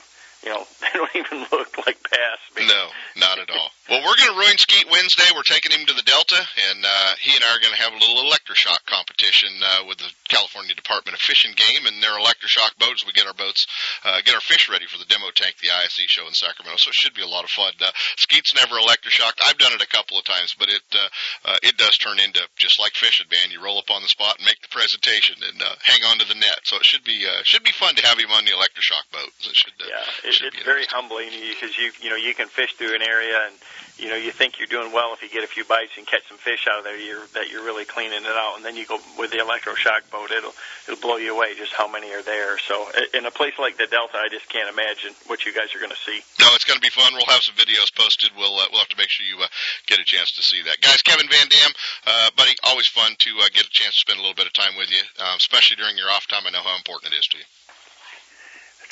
you know, they don't even look like bass. No, not at all. Well, we're going to ruin Skeet Wednesday. We're taking him to the Delta, and uh, he and I are going to have a little electroshock competition uh, with the California Department of Fish and Game and their electroshock boats. We get our boats, uh, get our fish ready for the demo tank, the ISE show in Sacramento. So it should be a lot of fun. Uh, Skeet's never electroshocked. I've done it a couple of times, but it uh, uh, it does turn into just like fishing, man. You roll up on the spot and make the presentation and uh, hang on to the net. So it should be uh, should be fun to have him on the electroshock boat. It should, uh, Yeah, it, should it's very humbling because you you know you can fish through an area and you know you think you're doing well if you get a few bites and catch some fish out of there you're that you're really cleaning it out and then you go with the electroshock boat it'll it'll blow you away just how many are there so in a place like the delta I just can't imagine what you guys are going to see No, it's going to be fun. We'll have some videos posted. We'll uh, we'll have to make sure you uh, get a chance to see that. Guys, Kevin Van Dam, uh, buddy, always fun to uh, get a chance to spend a little bit of time with you, um, especially during your off time. I know how important it is to you.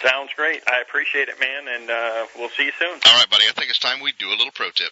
Sounds great I appreciate it man and uh, we'll see you soon All right, buddy. I think it's time we do a little pro tip.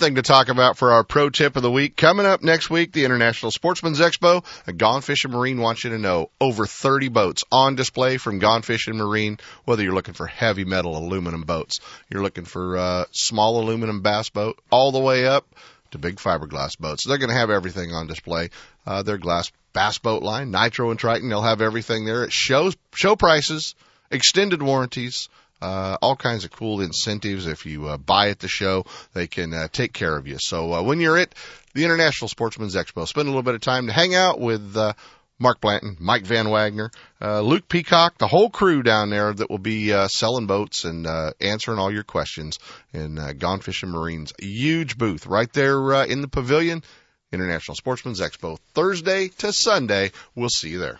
thing to talk about for our pro tip of the week. Coming up next week, the International Sportsman's Expo. A Gone Fishing Marine wants you to know over 30 boats on display from Gone Fishing Marine. Whether you're looking for heavy metal aluminum boats, you're looking for uh, small aluminum bass boat, all the way up to big fiberglass boats. They're going to have everything on display. Uh, their glass bass boat line, Nitro and Triton, they'll have everything there. It shows show prices, extended warranties. Uh, all kinds of cool incentives. If you uh, buy at the show, they can uh, take care of you. So uh, when you're at the International Sportsman's Expo, spend a little bit of time to hang out with uh, Mark Blanton, Mike Van Wagner, uh, Luke Peacock, the whole crew down there that will be uh, selling boats and uh, answering all your questions. And uh, Gone Fishing Marines, huge booth right there uh, in the pavilion. International Sportsman's Expo, Thursday to Sunday. We'll see you there.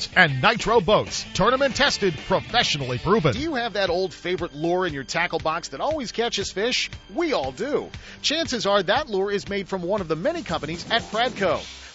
and Nitro Boats. Tournament tested, professionally proven. Do you have that old favorite lure in your tackle box that always catches fish? We all do. Chances are that lure is made from one of the many companies at Pradco.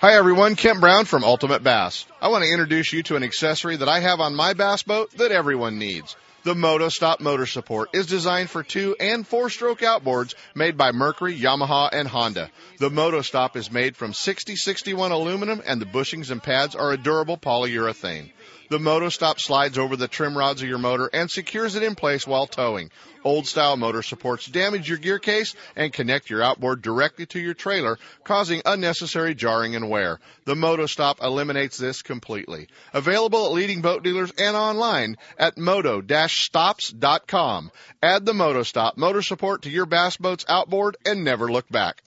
Hi everyone, Kent Brown from Ultimate Bass. I want to introduce you to an accessory that I have on my bass boat that everyone needs. The Moto Stop motor support is designed for two and four stroke outboards made by Mercury, Yamaha, and Honda. The Moto Stop is made from 6061 aluminum and the bushings and pads are a durable polyurethane. The Moto Stop slides over the trim rods of your motor and secures it in place while towing. Old style motor supports damage your gear case and connect your outboard directly to your trailer, causing unnecessary jarring and wear. The MotoStop eliminates this completely. Available at leading boat dealers and online at moto-stops.com. Add the MotoStop motor support to your bass boat's outboard and never look back.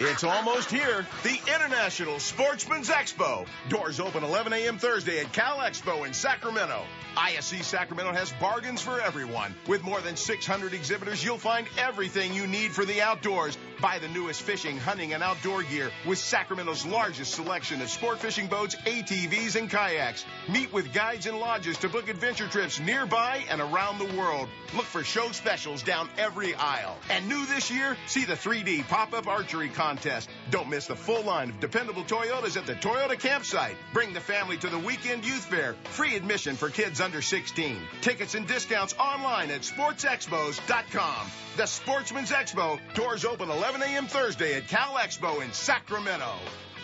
It's almost here. The International Sportsman's Expo. Doors open 11 a.m. Thursday at Cal Expo in Sacramento. ISE Sacramento has bargains for everyone. With more than 600 exhibitors, you'll find everything you need for the outdoors. Buy the newest fishing, hunting, and outdoor gear with Sacramento's largest selection of sport fishing boats, ATVs, and kayaks. Meet with guides and lodges to book adventure trips nearby and around the world. Look for show specials down every aisle. And new this year, see the 3D pop-up archery contest. Don't miss the full line of dependable Toyotas at the Toyota campsite. Bring the family to the weekend youth fair. Free admission for kids under 16. Tickets and discounts online at sportsexpos.com. The Sportsman's Expo. Doors open 11 a.m. Thursday at Cal Expo in Sacramento.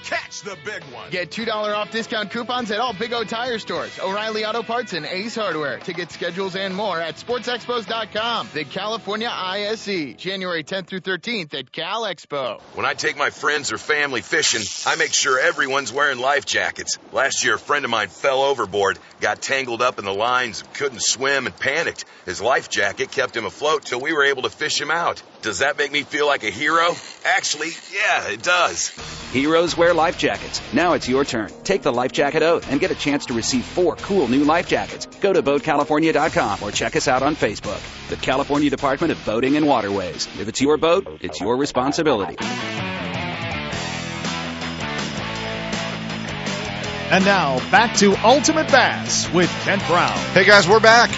Catch the big one. Get $2 off discount coupons at all Big O tire stores, O'Reilly Auto Parts, and Ace Hardware. Ticket schedules and more at sportsexpos.com. The California ISE, January 10th through 13th at Cal Expo. When I take my friends or family fishing, I make sure everyone's wearing life jackets. Last year, a friend of mine fell overboard, got tangled up in the lines, couldn't swim, and panicked. His life jacket kept him afloat till we were able to fish him out. Does that make me feel like a hero? Actually, yeah, it does. Heroes wear life jackets. Now it's your turn. Take the life jacket oath and get a chance to receive four cool new life jackets. Go to BoatCalifornia.com or check us out on Facebook. The California Department of Boating and Waterways. If it's your boat, it's your responsibility. And now back to Ultimate Bass with Kent Brown. Hey guys, we're back.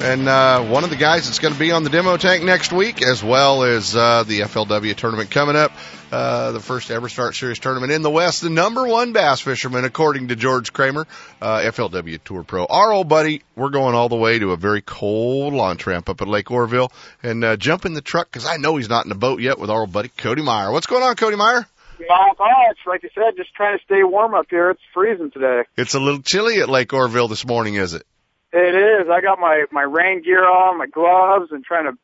And uh, one of the guys that's going to be on the demo tank next week, as well as uh, the FLW tournament coming up, uh, the first EverStart Series tournament in the West, the number one bass fisherman, according to George Kramer, uh, FLW Tour Pro. Our old buddy, we're going all the way to a very cold launch ramp up at Lake Oroville and uh, jump in the truck because I know he's not in the boat yet with our old buddy Cody Meyer. What's going on, Cody Meyer? Not much. Like you said, just trying to stay warm up here. It's freezing today. It's a little chilly at Lake Oroville this morning, is it? It is. I got my my rain gear on, my gloves, and trying to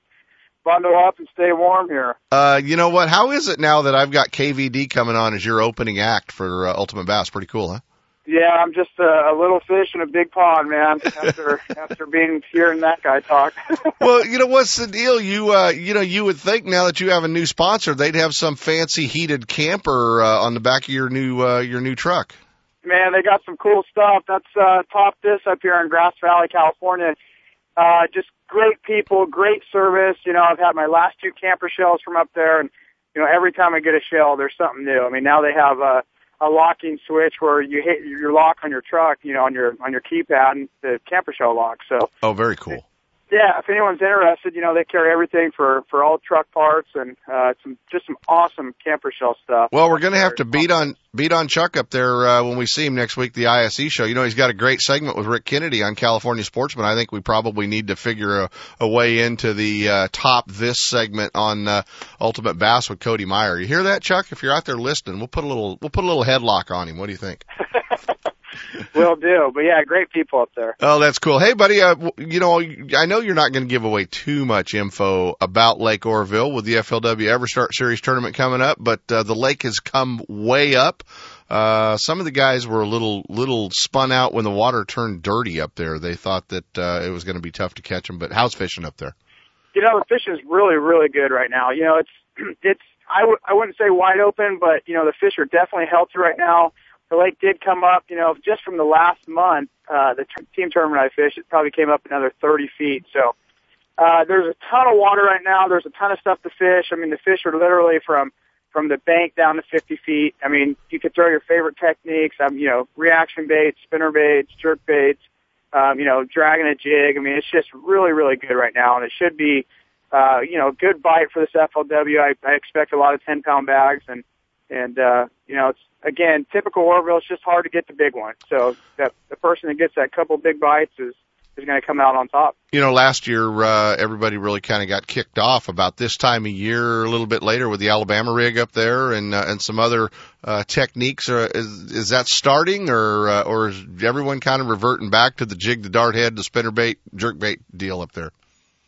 bundle up and stay warm here. Uh, you know what? How is it now that I've got KVD coming on as your opening act for uh, Ultimate Bass? Pretty cool, huh? Yeah, I'm just a, a little fish in a big pond, man. After after being hearing that guy talk. well, you know what's the deal? You uh, you know, you would think now that you have a new sponsor, they'd have some fancy heated camper uh, on the back of your new uh, your new truck. Man, they got some cool stuff. That's uh, top this up here in Grass Valley, California. Uh, just great people, great service. You know, I've had my last two camper shells from up there, and you know, every time I get a shell, there's something new. I mean, now they have a a locking switch where you hit your lock on your truck, you know, on your on your keypad, and the camper shell lock. So, oh, very cool. Yeah, if anyone's interested, you know, they carry everything for for all truck parts and uh some just some awesome camper shell stuff. Well, we're going to have to beat on beat on Chuck up there uh, when we see him next week the ISE show. You know, he's got a great segment with Rick Kennedy on California Sportsman. I think we probably need to figure a, a way into the uh, top this segment on uh, Ultimate Bass with Cody Meyer. You hear that, Chuck? If you're out there listening, we'll put a little we'll put a little headlock on him. What do you think? Will do. But yeah, great people up there. Oh, that's cool. Hey, buddy, uh, you know, I know you're not going to give away too much info about Lake Oroville with the FLW EverStart Series tournament coming up, but uh, the lake has come way up. Uh, some of the guys were a little little spun out when the water turned dirty up there. They thought that uh, it was going to be tough to catch them. But how's fishing up there? You know, the fishing is really really good right now. You know, it's it's I w- I wouldn't say wide open, but you know the fish are definitely healthy right now the lake did come up, you know, just from the last month, uh, the t- team tournament I fished, it probably came up another 30 feet. So, uh, there's a ton of water right now. There's a ton of stuff to fish. I mean, the fish are literally from, from the bank down to 50 feet. I mean, you could throw your favorite techniques, I'm, um, you know, reaction baits, spinner baits, jerk baits, um, you know, dragging a jig. I mean, it's just really, really good right now, and it should be, uh, you know, good bite for this FLW. I, I expect a lot of 10 pound bags, and and uh, you know, it's again typical Oroville. It's just hard to get the big one. So that the person that gets that couple big bites is is going to come out on top. You know, last year uh, everybody really kind of got kicked off about this time of year. A little bit later with the Alabama rig up there and uh, and some other uh, techniques. Uh, is is that starting or uh, or is everyone kind of reverting back to the jig, the dart head, the spinner bait, jerk bait deal up there?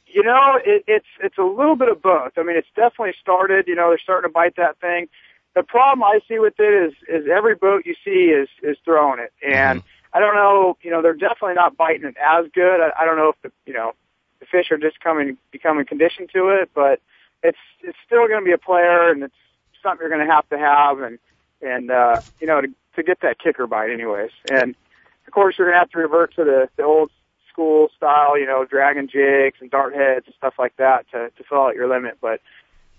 You know, it, it's it's a little bit of both. I mean, it's definitely started. You know, they're starting to bite that thing. The problem I see with it is is every boat you see is is throwing it, and mm-hmm. I don't know. You know, they're definitely not biting it as good. I, I don't know if the you know the fish are just coming becoming conditioned to it, but it's it's still going to be a player, and it's something you're going to have to have, and and uh, you know to to get that kicker bite, anyways. And of course, you're going to have to revert to the the old school style, you know, dragon jigs and dart heads and stuff like that to, to fill out your limit. But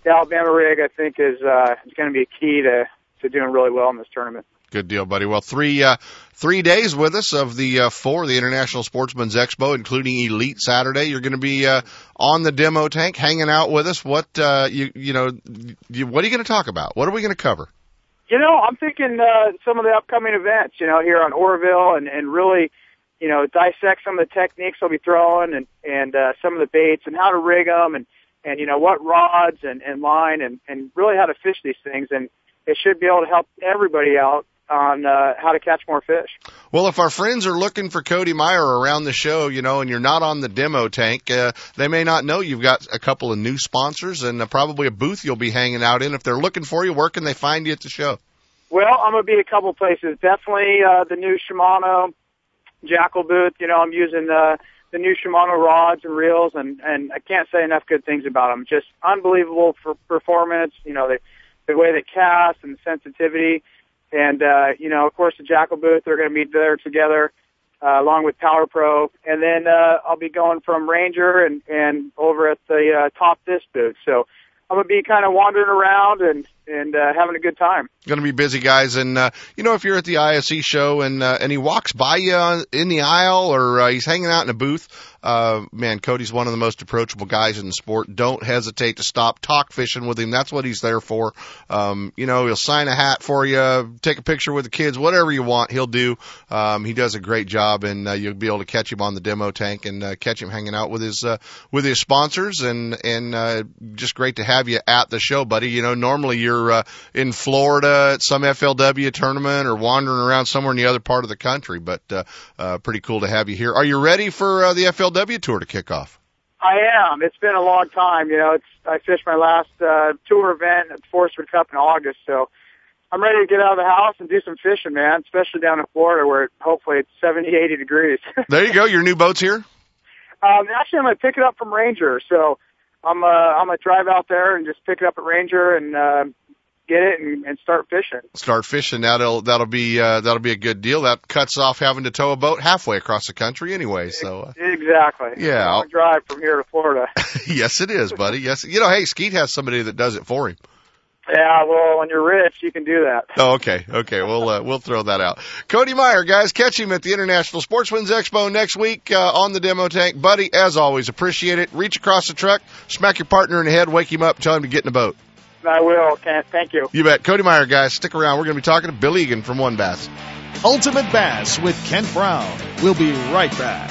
the Alabama rig, I think, is, uh, is going to be a key to, to doing really well in this tournament. Good deal, buddy. Well, three, uh, three days with us of the, uh, four, the International Sportsman's Expo, including Elite Saturday. You're going to be, uh, on the demo tank hanging out with us. What, uh, you, you know, you, what are you going to talk about? What are we going to cover? You know, I'm thinking, uh, some of the upcoming events, you know, here on Oroville and, and really, you know, dissect some of the techniques I'll be throwing and, and, uh, some of the baits and how to rig them and, and, you know, what rods and, and line and, and really how to fish these things. And it should be able to help everybody out on uh, how to catch more fish. Well, if our friends are looking for Cody Meyer around the show, you know, and you're not on the demo tank, uh, they may not know you've got a couple of new sponsors and uh, probably a booth you'll be hanging out in. If they're looking for you, where can they find you at the show? Well, I'm going to be a couple places. Definitely uh, the new Shimano Jackall booth. You know, I'm using the the new Shimano rods and reels, and and I can't say enough good things about them. Just unbelievable for performance. You know, the the way they cast and the sensitivity, and uh, you know, of course, the Jackall booth. They're going to be there together. Uh, along with Power Pro, and then uh, I'll be going from Ranger and and over at the uh, Top This booth. So I'm gonna be kind of wandering around and and uh, having a good time. Going to be busy, guys. And uh, you know, if you're at the ISE show and uh, and he walks by you in the aisle or uh, he's hanging out in a booth, uh, man, Cody's one of the most approachable guys in the sport. Don't hesitate to stop, talk fishing with him. That's what he's there for. Um, you know, he'll sign a hat for you, take a picture with the kids, whatever you want, he'll do. Um, he does a great job, and uh, you'll be able to catch him on the demo tank and uh, catch him hanging out with his uh, with his sponsors. And and uh, just great to have you at the show, buddy. You know, normally you're uh, in Florida at some FLW tournament or wandering around somewhere in the other part of the country, but uh, uh, pretty cool to have you here. Are you ready for uh, the FLW? Tour to kick off? I am. It's been a long time. You know, it's I fished my last uh, tour event at Forrest Wood Cup in August, so I'm ready to get out of the house and do some fishing, man. Especially down in Florida, where hopefully it's 70, 80 degrees. there you go. Your new boat's here. Um, actually, I'm gonna pick it up from Ranger. So I'm uh, I'm gonna drive out there and just pick it up at Ranger and uh, get it and, and start fishing. Start fishing. That'll that'll be uh, that'll be a good deal. That cuts off having to tow a boat halfway across the country anyway. So uh, exactly. Yeah, I'll drive from here to Florida. yes, it is, buddy. Yes, you know, hey, Skeet has somebody that does it for him. Yeah, well, when you're rich, you can do that. Oh, okay, okay. We'll uh, we'll throw that out. Cody Meyer, guys, catch him at the International Sportsman's Expo next week uh, on the demo tank, buddy. As always, appreciate it. Reach across the truck, smack your partner in the head, wake him up, tell him to get in the boat. I will, Kent. Thank you. You bet. Cody Meyer, guys, stick around. We're going to be talking to Bill Egan from WON Bass. Ultimate Bass with Kent Brown. We'll be right back.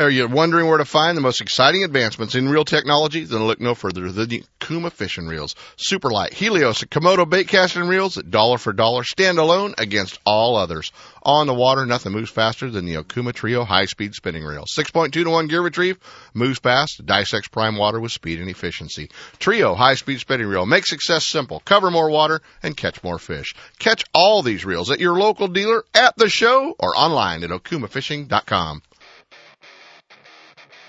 Are you wondering where to find the most exciting advancements in reel technology? Then look no further than the Okuma fishing reels. Superlight, Helios, and Komodo bait casting reels dollar for dollar stand alone against all others. On the water, nothing moves faster than the Okuma Trio high speed spinning reel. 6.2 to 1 gear retrieve, moves fast, dissects prime water with speed and efficiency. Trio high speed spinning reel. Make success simple. Cover more water and catch more fish. Catch all these reels at your local dealer, at the show, or online at okumafishing.com.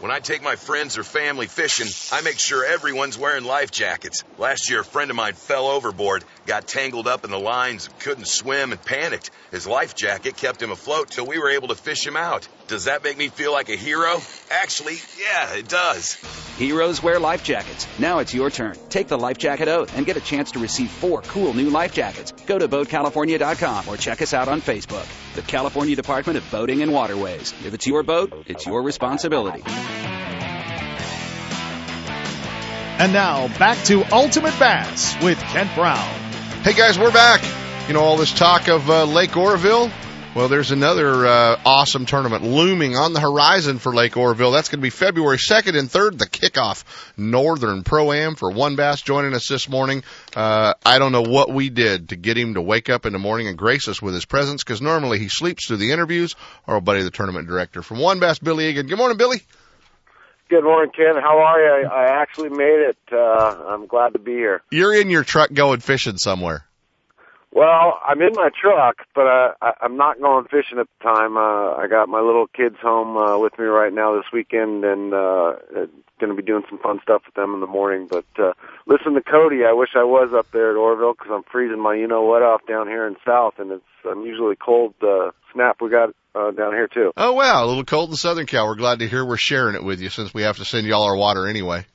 When I take my friends or family fishing, I make sure everyone's wearing life jackets. Last year, a friend of mine fell overboard, got tangled up in the lines, couldn't swim, and panicked. His life jacket kept him afloat till we were able to fish him out. Does that make me feel like a hero? Actually, yeah, it does. Heroes wear life jackets. Now it's your turn. Take the life jacket oath and get a chance to receive four cool new life jackets. Go to BoatCalifornia.com or check us out on Facebook. The California Department of Boating and Waterways. If it's your boat, it's your responsibility. And now back to Ultimate Bass with Kent Brown. Hey guys, we're back. You know all this talk of uh, Lake Oroville. Well, there's another uh, awesome tournament looming on the horizon for Lake Oroville. That's going to be February 2nd and 3rd, the kickoff Northern Pro Am for WON Bass joining us this morning. Uh, I don't know what we did to get him to wake up in the morning and grace us with his presence because normally he sleeps through the interviews. Our buddy, the tournament director from WON Bass, Billy Egan. Good morning, Billy. Good morning, Ken. How are you? I, I actually made it. Uh, I'm glad to be here. You're in your truck going fishing somewhere. Well, I'm in my truck, but uh, I, I'm not going fishing at the time. Uh, I got my little kids home uh, with me right now this weekend, and uh, going to be doing some fun stuff with them in the morning. But uh, listen to Cody. I wish I was up there at Oroville because I'm freezing my you know what off down here in South, and it's unusually cold uh, snap we got uh, down here too. Oh wow, a little cold in Southern Cal. We're glad to hear we're sharing it with you since we have to send y'all our water anyway.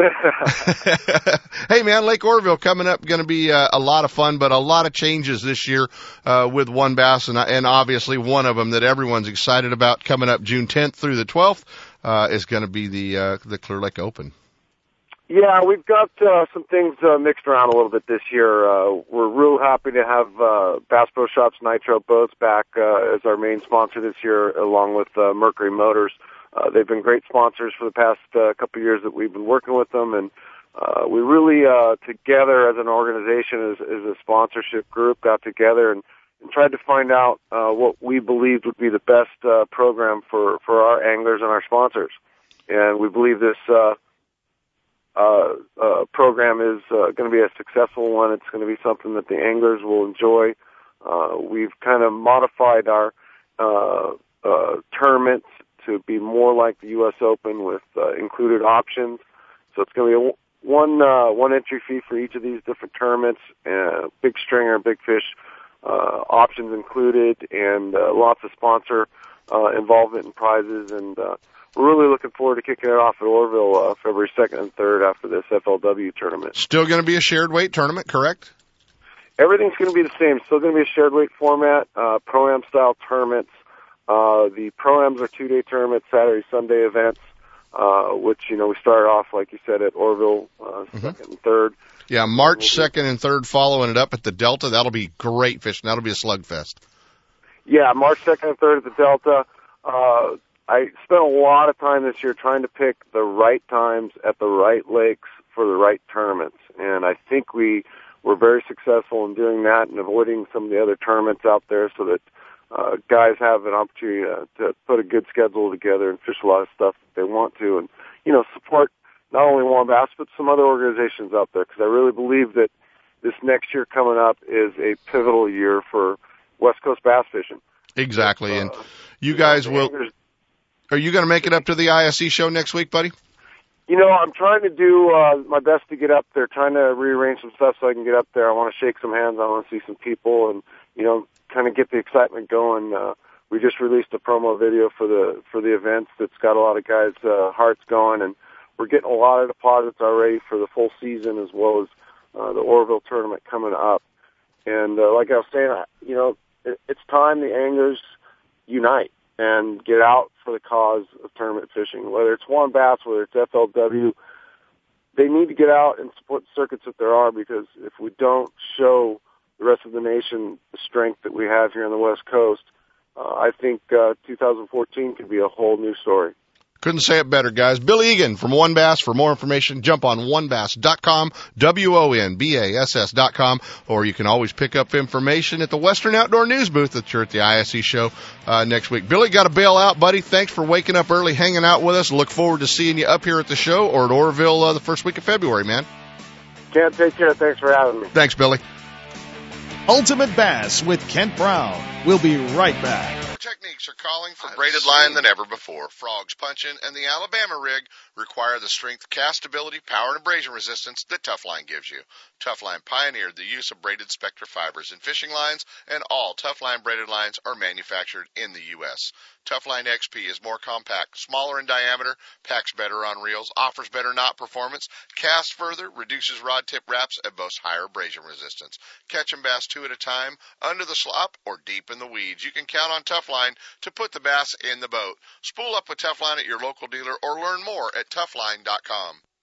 hey man, Lake Oroville coming up, going to be uh, a lot of fun, but a lot of changes this year uh, with WON Bass, and, and obviously one of them that everyone's excited about coming up June 10th through the 12th uh, is going to be the uh, the Clear Lake Open. Yeah, we've got uh, some things uh, mixed around a little bit this year. Uh, we're real happy to have uh, Bass Pro Shops Nitro Boats back uh, as our main sponsor this year, along with uh, Mercury Motors. They've been great sponsors for the past uh, couple of years that we've been working with them, and uh, we really uh, together as an organization, as, as a sponsorship group, got together and, and tried to find out uh, what we believed would be the best uh, program for for our anglers and our sponsors. And we believe this. Uh, uh, uh, program is uh, going to be a successful one. It's going to be something that the anglers will enjoy. Uh, we've kind of modified our uh, uh, tournaments to be more like the U.S. Open with uh, included options. So it's going to be a one uh, one entry fee for each of these different tournaments, uh, big stringer, big fish uh, options included, and uh, lots of sponsor uh, involvement and prizes. And uh, we're really looking forward to kicking it off at Oroville uh, February 2nd and 3rd after this FLW tournament. Still going to be a shared weight tournament, correct? Everything's going to be the same. Still going to be a shared weight format, uh, pro am style tournaments. Uh, the pro-ams are two-day tournaments, Saturday, Sunday events, uh, which, you know, we started off, like you said, at Oroville uh, 2nd mm-hmm. and 3rd. Yeah, March 2nd and 3rd following it up at the Delta. That'll be great fishing. That'll be a slugfest. Yeah, March 2nd and 3rd at the Delta. Uh, I spent a lot of time this year trying to pick the right times at the right lakes for the right tournaments. And I think we were very successful in doing that and avoiding some of the other tournaments out there so that uh, guys have an opportunity to, to put a good schedule together and fish a lot of stuff that they want to, and you know support not only WON Bass but some other organizations out there because I really believe that this next year coming up is a pivotal year for West Coast bass fishing. Exactly, uh, and you guys will. Are you going to make it up to the ISE show next week, buddy? You know, I'm trying to do uh, my best to get up there, trying to rearrange some stuff so I can get up there. I want to shake some hands. I want to see some people, and you know, kind of get the excitement going. Uh, we just released a promo video for the for the event that's got a lot of guys' uh, hearts going, and we're getting a lot of deposits already for the full season as well as uh, the Oroville tournament coming up. And uh, like I was saying, you know, it, it's time the anglers unite and get out for the cause of tournament fishing, whether it's WON Bass, whether it's FLW. They need to get out and support circuits that there are because if we don't show the rest of the nation the strength that we have here on the West Coast, uh, I think uh, 2014 could be a whole new story. Couldn't say it better, guys. Bill Egan from WON Bass. For more information, jump on wonbass.com, W-O-N-B-A-S-S dot com, or you can always pick up information at the Western Outdoor News booth that you're at the ISE show uh, next week. Billy, got to bail out, buddy. Thanks for waking up early, hanging out with us. Look forward to seeing you up here at the show or at Oroville uh, the first week of February, man. Can't take care. Thanks for having me. Thanks, Billy. Ultimate Bass with Kent Brown. We'll be right back techniques are calling for braided line than ever before. Frogs punching and the Alabama rig require the strength, castability, power, and abrasion resistance that Tufline gives you. Tufline pioneered the use of braided Spectra fibers in fishing lines, and all Tufline braided lines are manufactured in the U.S. Tufline XP is more compact, smaller in diameter, packs better on reels, offers better knot performance, casts further, reduces rod tip wraps, and boasts higher abrasion resistance. Catching bass two at a time, under the slop, or deep in the weeds. You can count on Tufline to put the bass in the boat. Spool up with Tufline at your local dealer or learn more at tufline.com.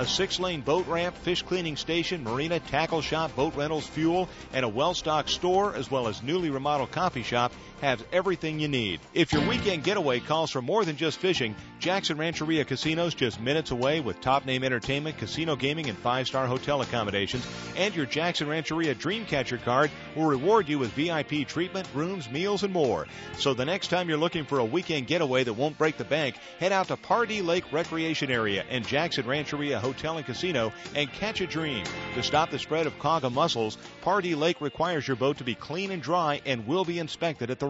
A six lane boat ramp, fish cleaning station, marina, tackle shop, boat rentals, fuel, and a well stocked store, as well as newly remodeled coffee shop, has everything you need. If your weekend getaway calls for more than just fishing, Jackson Rancheria Casinos just minutes away with top name entertainment, casino gaming, and five star hotel accommodations. And your Jackson Rancheria Dreamcatcher card will reward you with VIP treatment, rooms, meals, and more. So the next time you're looking for a weekend getaway that won't break the bank, head out to Pardee Lake Recreation Area and Jackson Rancheria Hotel and Casino and catch a dream. To stop the spread of quagga mussels, Pardee Lake requires your boat to be clean and dry and will be inspected at the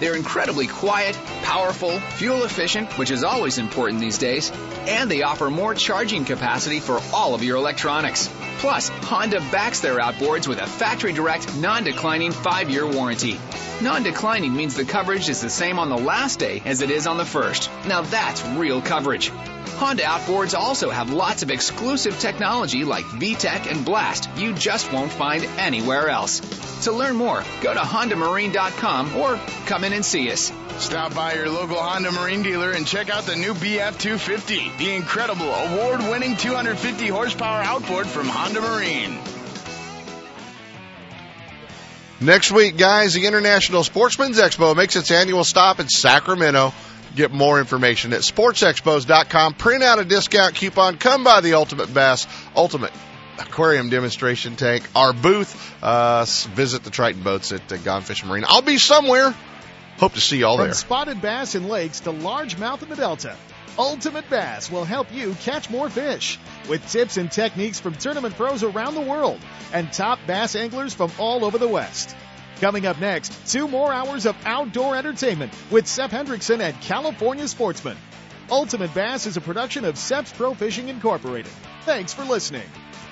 They're incredibly quiet, powerful, fuel efficient, which is always important these days, and they offer more charging capacity for all of your electronics. Plus, Honda backs their outboards with a factory direct, non declining 5 year warranty. Non declining means the coverage is the same on the last day as it is on the first. Now that's real coverage. Honda outboards also have lots of exclusive technology like VTEC and Blast you just won't find anywhere else. To learn more, go to HondaMarine.com or come in and see us. Stop by your local Honda Marine dealer and check out the new BF250, the incredible award-winning 250 horsepower outboard from Honda Marine. Next week, guys, the International Sportsman's Expo makes its annual stop in Sacramento. Get more information at sportsexpos.com. Print out a discount coupon. Come by the Ultimate Bass Ultimate Aquarium demonstration tank. Our booth. Uh, visit the Triton boats at uh, Gone Fishing Marine. I'll be somewhere. Hope to see you all From there. spotted bass in lakes to largemouth in the Delta. Ultimate Bass will help you catch more fish with tips and techniques from tournament pros around the world and top bass anglers from all over the West. Coming up next, two more hours of outdoor entertainment with Seth Hendrickson and California Sportsman. Ultimate Bass is a production of Seps Pro Fishing Incorporated. Thanks for listening.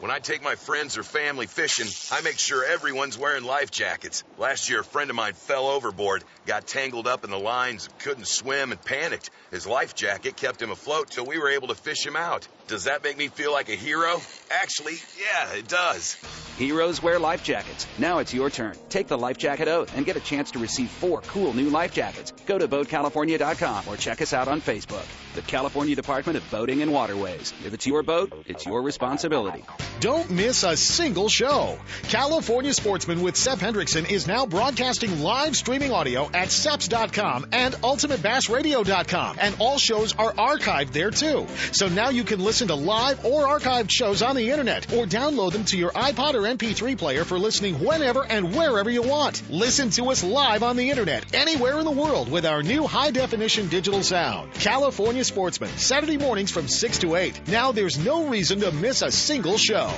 When I take my friends or family fishing, I make sure everyone's wearing life jackets. Last year, a friend of mine fell overboard, got tangled up in the lines, couldn't swim, and panicked. His life jacket kept him afloat till we were able to fish him out. Does that make me feel like a hero? Actually, yeah, it does. Heroes wear life jackets. Now it's your turn. Take the life jacket oath and get a chance to receive four cool new life jackets. Go to BoatCalifornia.com or check us out on Facebook. The California Department of Boating and Waterways. If it's your boat, it's your responsibility. Don't miss a single show. California Sportsman with Seth Hendrickson is now broadcasting live streaming audio at seps.com and ultimatebassradio.com. And all shows are archived there too. So now you can listen to live or archived shows on the internet or download them to your iPod or MP3 player for listening whenever and wherever you want. Listen to us live on the internet anywhere in the world with our new high definition digital sound. California Sportsman, Saturday mornings from 6 to 8. Now there's no reason to miss a single show.